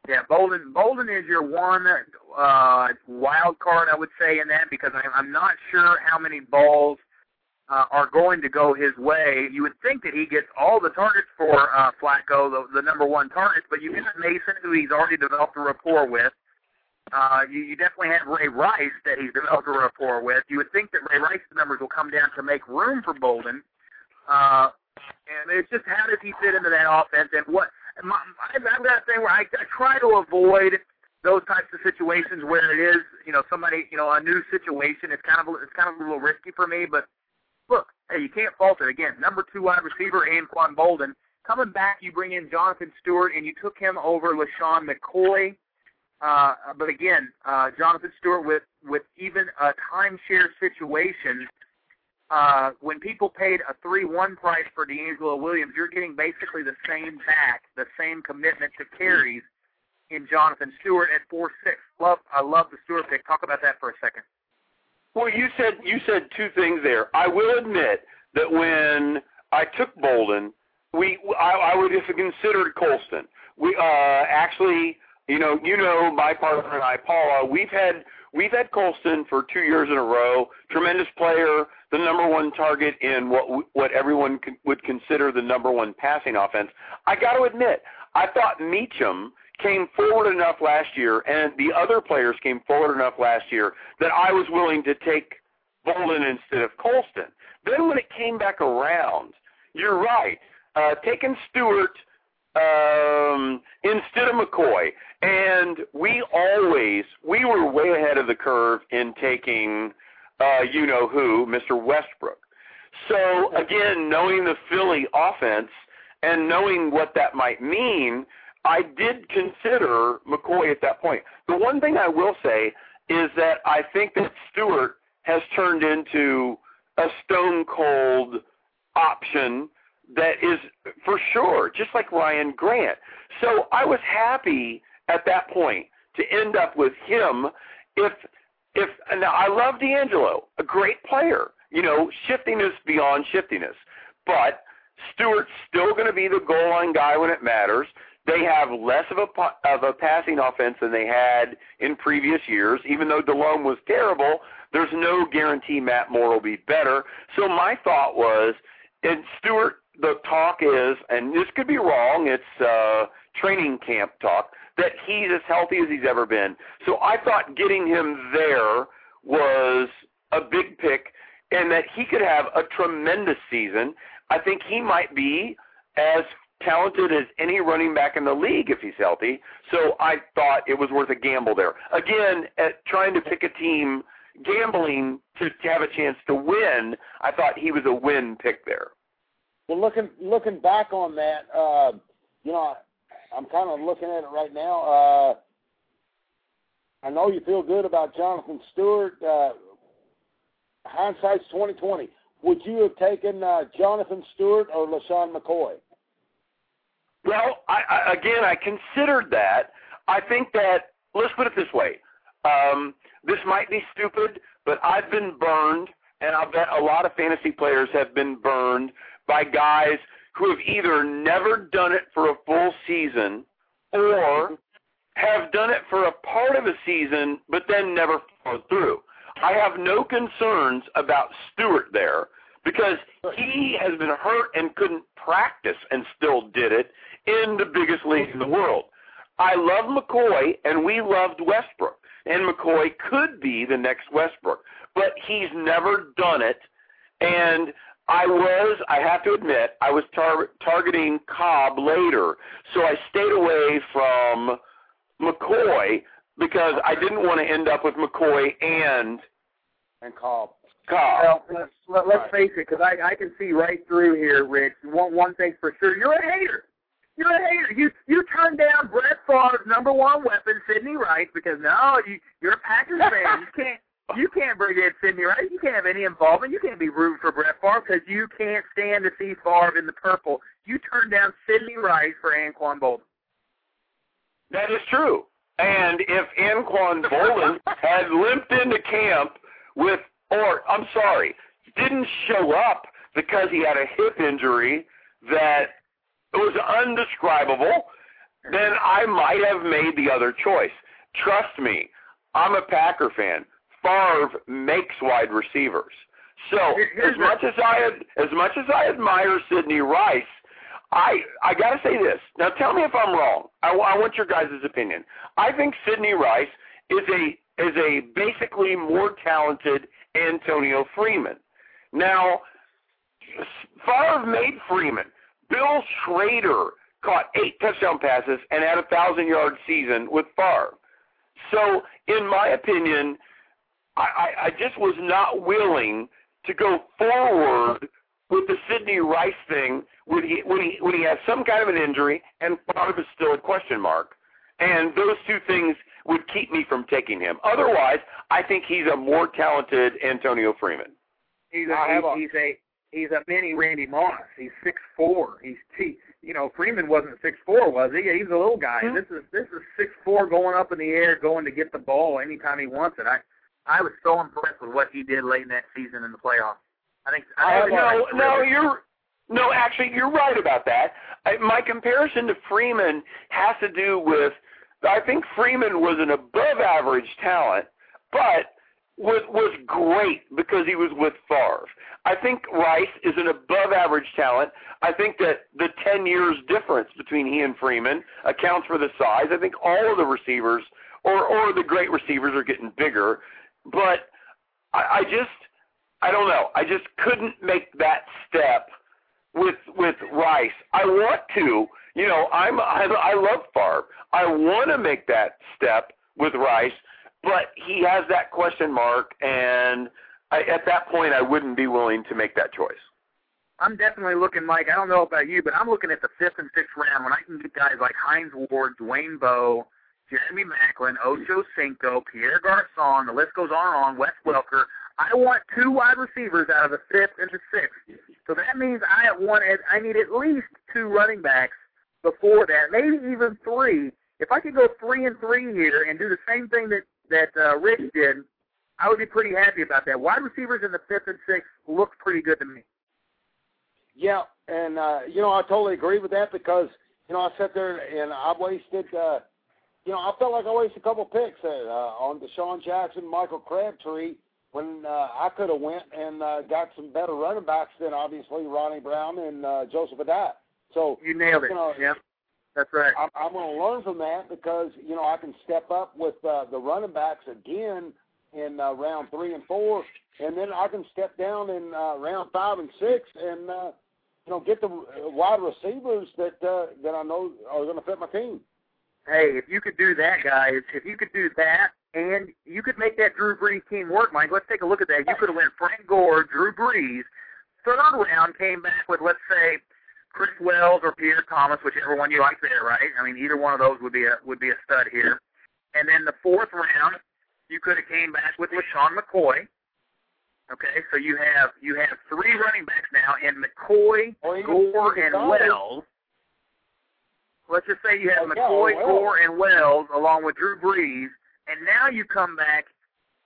A: Yeah, Boldin. Boldin is your one uh, wild card, I would say, in that because I'm, I'm not sure how many balls uh, are going to go his way. You would think that he gets all the targets for uh, Flacco, the, the number one targets, but you've got Mason, who he's already developed a rapport with. Uh, you, you definitely have Ray Rice that he's developed a rapport with. You would think that Ray Rice's numbers will come down to make room for Boldin. Uh, and it's just how does he fit into that offense and what my, I've, I've got a thing where I, I try to avoid those types of situations where it is, you know, somebody, you know, a new situation. It's kind of it's kind of a little risky for me, but look, hey, you can't fault it. Again, number two wide receiver, Anquan Boldin. Coming back, you bring in Jonathan Stewart, and you took him over LeSean McCoy. Uh, but again, uh, Jonathan Stewart with with even a timeshare situation uh, when people paid a three-one price for DeAngelo Williams, you're getting basically the same back, the same commitment to carries in Jonathan Stewart at four six. Love, I love the Stewart pick. Talk about that for a second.
G: Well, you said you said two things there. I will admit that when I took Boldin, we I, I would have considered Colston. We uh, actually, you know, you know, my partner and I, Paula, we've had we've had Colston for two years in a row. Tremendous player the number one target in what what everyone would consider the number one passing offense. I got to admit, I thought Meachem came forward enough last year, and the other players came forward enough last year that I was willing to take Boldin instead of Colston. Then when it came back around, you're right. Uh, taking Stewart um, instead of McCoy, and we always we were way ahead of the curve in taking uh, you know who, Mr. Westbrook. So again, knowing the Philly offense and knowing what that might mean, I did consider McCoy at that point. The one thing I will say is that I think that Stewart has turned into a stone cold option that is for sure, just like Ryan Grant. So I was happy at that point to end up with him if if now I love DeAngelo, a great player, you know, shiftiness beyond shiftiness, but Stewart's still going to be the goal line guy when it matters. They have less of a of a passing offense than they had in previous years. Even though Delhomme was terrible, there's no guarantee Matt Moore will be better. So my thought was, and Stewart, the talk is, and this could be wrong. It's uh, training camp talk that he's as healthy as he's ever been. So I thought getting him there was a big pick and that he could have a tremendous season. I think he might be as talented as any running back in the league if he's healthy. So I thought it was worth a gamble there. Again, at trying to pick a team, gambling to, to have a chance to win, I thought he was a win pick there.
F: Well, looking looking back on that, uh, you know, I'm kind of looking at it right now. Uh, I know you feel good about Jonathan Stewart. Uh, hindsight's 2020. Would you have taken uh, Jonathan Stewart or LeSean McCoy?
G: Well, I, I, again, I considered that. I think that let's put it this way. Um, this might be stupid, but I've been burned, and I bet a lot of fantasy players have been burned by guys who have either never done it for a full season or have done it for a part of a season but then never followed through. I have no concerns about Stewart there because he has been hurt and couldn't practice and still did it in the biggest league in the world. I love McCoy and we loved Westbrook and McCoy could be the next Westbrook, but he's never done it and I was, I have to admit, I was tar- targeting Kolb later, so I stayed away from McCoy because I didn't want to end up with McCoy and
F: and Kolb.
G: Kolb.
A: Well, let's, let, let's
F: Right.
A: face it, because I, I can see right through here, Rich. One, one thing's for sure, you're a hater. You're a hater. You you turned down Brett Favre's number one weapon, Sidney Rice, because no, you you're a Packers fan. You can't you can't bring in Sidney Rice. You can't have any involvement. You can't be rooting for Brett Favre because you can't stand to see Favre in the purple. You turned down Sidney Rice for Anquan Boldin.
G: That is true. And if Anquan Boldin had limped into camp with, or I'm sorry, didn't show up because he had a hip injury that was undescribable, then I might have made the other choice. Trust me, I'm a Packer fan. Favre makes wide receivers. So as much as I as much as I admire Sidney Rice, I I got to say this. Now tell me if I'm wrong. I, I want your guys' opinion. I think Sidney Rice is a is a basically more talented Antonio Freeman. Now, Favre made Freeman. Bill Schroeder caught eight touchdown passes and had a thousand yard season with Favre. So, in my opinion, I, I, I just was not willing to go forward with the Sidney Rice thing when he when he when he has some kind of an injury and Favre is still a question mark. And those two things would keep me from taking him. Otherwise, I think he's a more talented Antonio Freeman.
A: He's
F: I
A: a,
F: have a-
A: he's a he's a mini Randy Moss. He's six four. He's he, you know Freeman wasn't six four, was he? He's a little guy.
G: Hmm.
A: This is this is six four going up in the air, going to get the ball anytime he wants it. I I was so impressed with what he did late in that season in the playoffs. I think I
G: Uh,
A: think
G: no,
A: that's
G: no, you're no. Actually, you're right about that. I, my comparison to Freeman has to do with I think Freeman was an above-average talent, but was was great because he was with Favre. I think Rice is an above-average talent. I think that the 10 years difference between he and Freeman accounts for the size. I think all of the receivers or or the great receivers are getting bigger, but I, I just I don't know. I just couldn't make that step with with Rice. I want to, you know, I'm I, I love Favre. I want to make that step with Rice, but he has that question mark, and I, at that point, I wouldn't be willing to make that choice.
A: I'm definitely looking, Mike. I don't know about you, but I'm looking at the fifth and sixth round when I can get guys like Hines Ward, Dwayne Bowe, Jeremy Maclin, Ocho Cinco, Pierre Garcon. The list goes on and on. Wes Welker. I want two wide receivers out of the fifth and the sixth. So that means I want I need at least two running backs before that, maybe even three. If I could go three and three here and do the same thing that that uh, Rich did, I would be pretty happy about that. Wide receivers in the fifth and sixth look pretty good to me.
F: Yeah, and uh, you know I totally agree with that because you know I sat there and I wasted, uh, you know I felt like I wasted a couple picks uh, on DeSean Jackson, Michael Crabtree when uh, I could have went and uh, got some better running backs than obviously Ronnie Brown and uh, Joseph Addai. So
A: You nailed it.
F: Know,
A: yeah, that's right.
F: I'm, I'm going to learn from that because you know I can step up with uh, the running backs again in uh, round three and four, and then I can step down in uh, round five and six, and uh, you know get the uh, wide receivers that uh, that I know are going to fit my team.
A: Hey, if you could do that, guys, if you could do that, and you could make that Drew Brees team work, Mike. Let's take a look at that. You could have went Frank Gore, Drew Brees. Third round came back with let's say Chris Wells or Pierre Thomas, whichever one you like there, right? I mean, either one of those would be a would be a stud here. And then the fourth round, you could have came back with LeSean McCoy. Okay, so you have you have three running backs now in McCoy, Gore, and Wells. Let's just say you have
F: Oh, yeah,
A: McCoy,
F: Wells.
A: Gore, and Wells along with Drew Brees, and now you come back,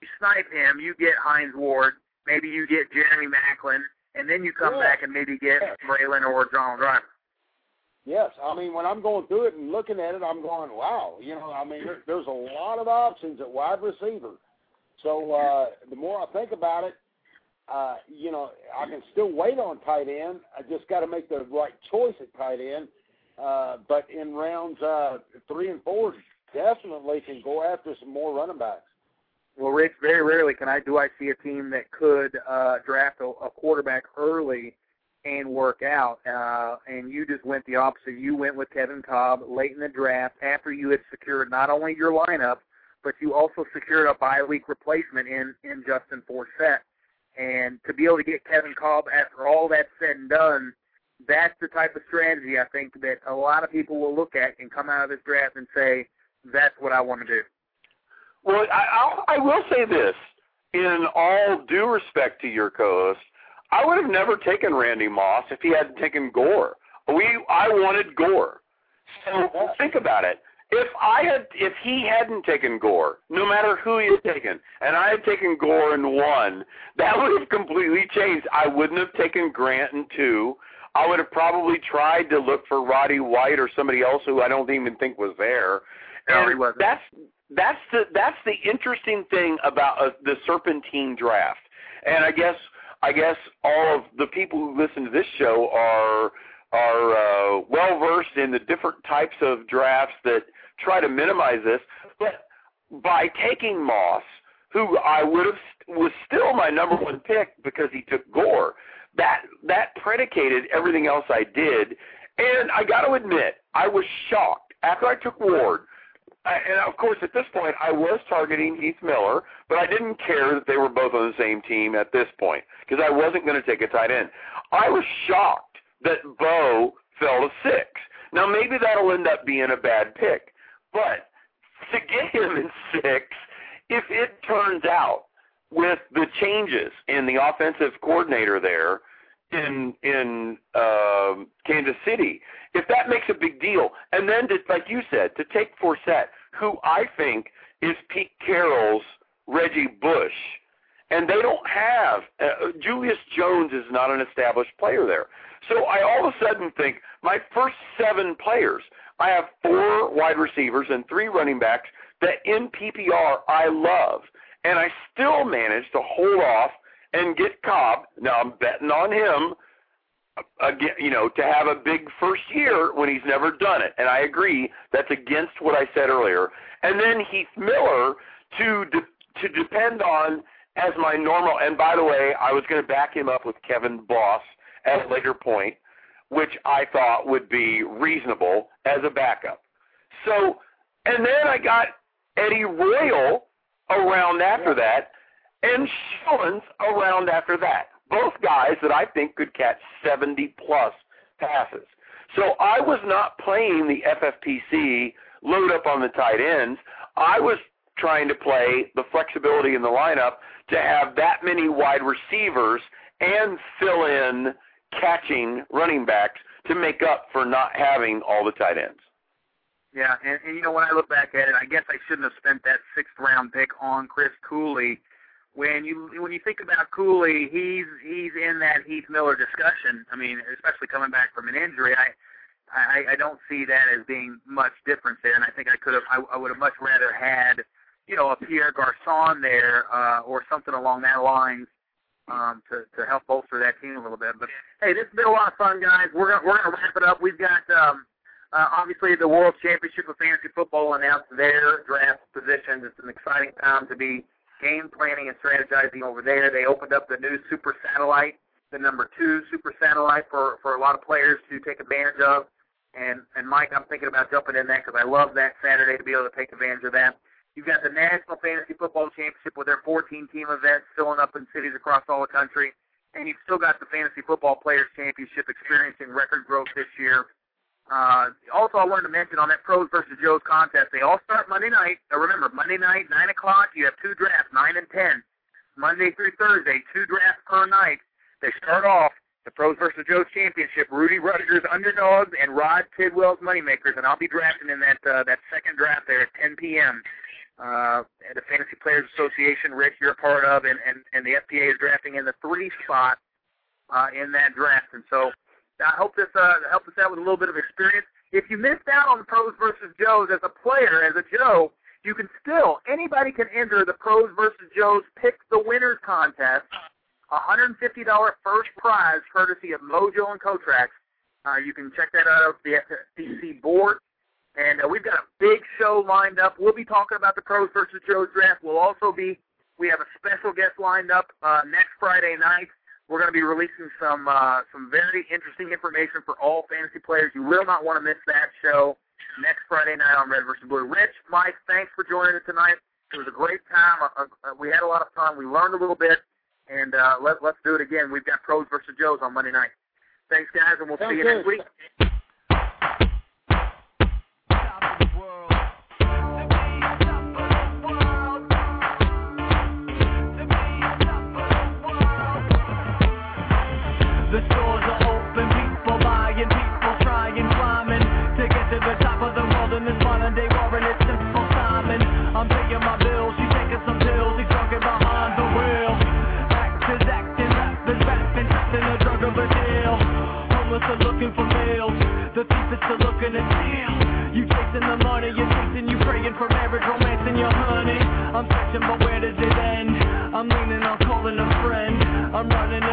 A: you snipe him, you get Hines Ward, maybe you get Jeremy Maclin, and then you come
F: Yeah.
A: back and maybe get
F: Yeah.
A: Braylon or John Driver.
F: Yes, I mean when I'm going through it and looking at it, I'm going, wow. You know, I mean there, there's a lot of options at wide receiver. So uh, the more I think about it, uh, you know, I can still wait on tight end. I just got to make the right choice at tight end. Uh, but in rounds uh, three and four, definitely can go after some more running backs.
A: Well, Rich, very rarely can I do I see a team that could uh, draft a, a quarterback early and work out. Uh, and you just went the opposite. You went with Kevin Kolb late in the draft after you had secured not only your lineup, but you also secured a bye week replacement in in Justin Forsett. And to be able to get Kevin Kolb after all that's said and done, that's the type of strategy I think that a lot of people will look at and come out of this draft and say, "That's what I want to do."
G: Well, I, I'll, I will say this: in all due respect to your co-host, I would have never taken Randy Moss if he hadn't taken Gore. We, I wanted Gore. So think about it. If I had, if he hadn't taken Gore, no matter who he had taken, and I had taken Gore in one, that would have completely changed. I wouldn't have taken Grant in two. I would have probably tried to look for Roddy White or somebody else who I don't even think was there.
A: No,
G: And
A: wasn't.
G: That's that's the that's the interesting thing about uh, the serpentine draft. And I guess I guess all of the people who listen to this show are are uh, well versed in the different types of drafts that try to minimize this. But by taking Moss, who I would have was still my number one pick because he took Gore, that that predicated everything else I did. And I got to admit, I was shocked after I took Ward. And of course, at this point, I was targeting Heath Miller, but I didn't care that they were both on the same team at this point because I wasn't going to take a tight end. I was shocked that Bowe fell to six. Now, maybe that'll end up being a bad pick, but to get him in six, if it turns out with the changes in the offensive coordinator there in in um, Kansas City, if that makes a big deal, and then to, like you said, to take Forsett, who I think is Pete Carroll's Reggie Bush, and they don't have uh, Julius Jones is not an established player there. So I all of a sudden think my first seven players, I have four wide receivers and three running backs that in PPR I love, and I still managed to hold off and get Kolb. Now I'm betting on him again, you know, to have a big first year when he's never done it. And I agree that's against what I said earlier. And then Heath Miller to de- to depend on as my normal. And by the way, I was going to back him up with Kevin Boss at a later point, which I thought would be reasonable as a backup. So, and then I got Eddie Royal around after that, and Schilens around after that. Both guys that I think could catch 70 plus passes. So I was not playing the FFPC load up on the tight ends. I was trying to play the flexibility in the lineup to have that many wide receivers and fill in catching running backs to make up for not having all the tight ends.
A: Yeah, and, and you know when I look back at it, I guess I shouldn't have spent that sixth round pick on Chris Cooley. When you when you think about Cooley, he's he's in that Heath Miller discussion. I mean, especially coming back from an injury, I I, I don't see that as being much difference there. And I think I could have I, I would have much rather had you know a Pierre Garcon there uh, or something along that lines um, to to help bolster that team a little bit. But hey, this has been a lot of fun, guys. We're gonna we're gonna wrap it up. We've got. um uh, obviously, the World Championship of Fantasy Football announced their draft positions. It's an exciting time to be game planning and strategizing over there. They opened up the new Super Satellite, the number two Super Satellite for for a lot of players to take advantage of. And and Mike, I'm thinking about jumping in that because I love that Saturday to be able to take advantage of that. You've got the National Fantasy Football Championship with their 14 team events filling up in cities across all the country. And you've still got the Fantasy Football Players Championship experiencing record growth this year. Uh, also, I wanted to mention on that Pros versus Joes contest, they all start Monday night. Now remember, Monday night, 9 o'clock, you have two drafts, 9 and 10. Monday through Thursday, two drafts per night. They start off the Pros versus Joes Championship, Rudy Ruettiger's underdogs and Rod Tidwell's moneymakers, and I'll be drafting in that uh, that second draft there at 10 p.m. Uh, at the Fantasy Players Association, Rich, you're a part of, and, and, and the FPA is drafting in the three spot uh, in that draft. And so I hope this uh, helped us out with a little bit of experience. If you missed out on the Pros versus Joes as a player, as a Joe, you can still, anybody can enter the Pros versus Joes Pick the Winners contest. $150 first prize courtesy of Mojo and Kotrax. Uh, you can check that out at the FCC board. And uh, we've got a big show lined up. We'll be talking about the Pros versus Joes draft. We'll also be, we have a special guest lined up uh, next Friday night. We're going to be releasing some uh, some very interesting information for all fantasy players. You will not want to miss that show next Friday night on Red versus Blue. Rich, Mike, thanks for joining us tonight. It was a great time. Uh, uh, we had a lot of fun. We learned a little bit, and uh, let, let's do it again. We've got Pros versus Joes on Monday night. Thanks, guys, and we'll
F: Sounds
A: see you
F: good.
A: next week.
E: Chasing the money, you're chasing, you praying for marriage, romance, and your honey. I'm searching, but where does it end? I'm leaning on calling a friend. I'm running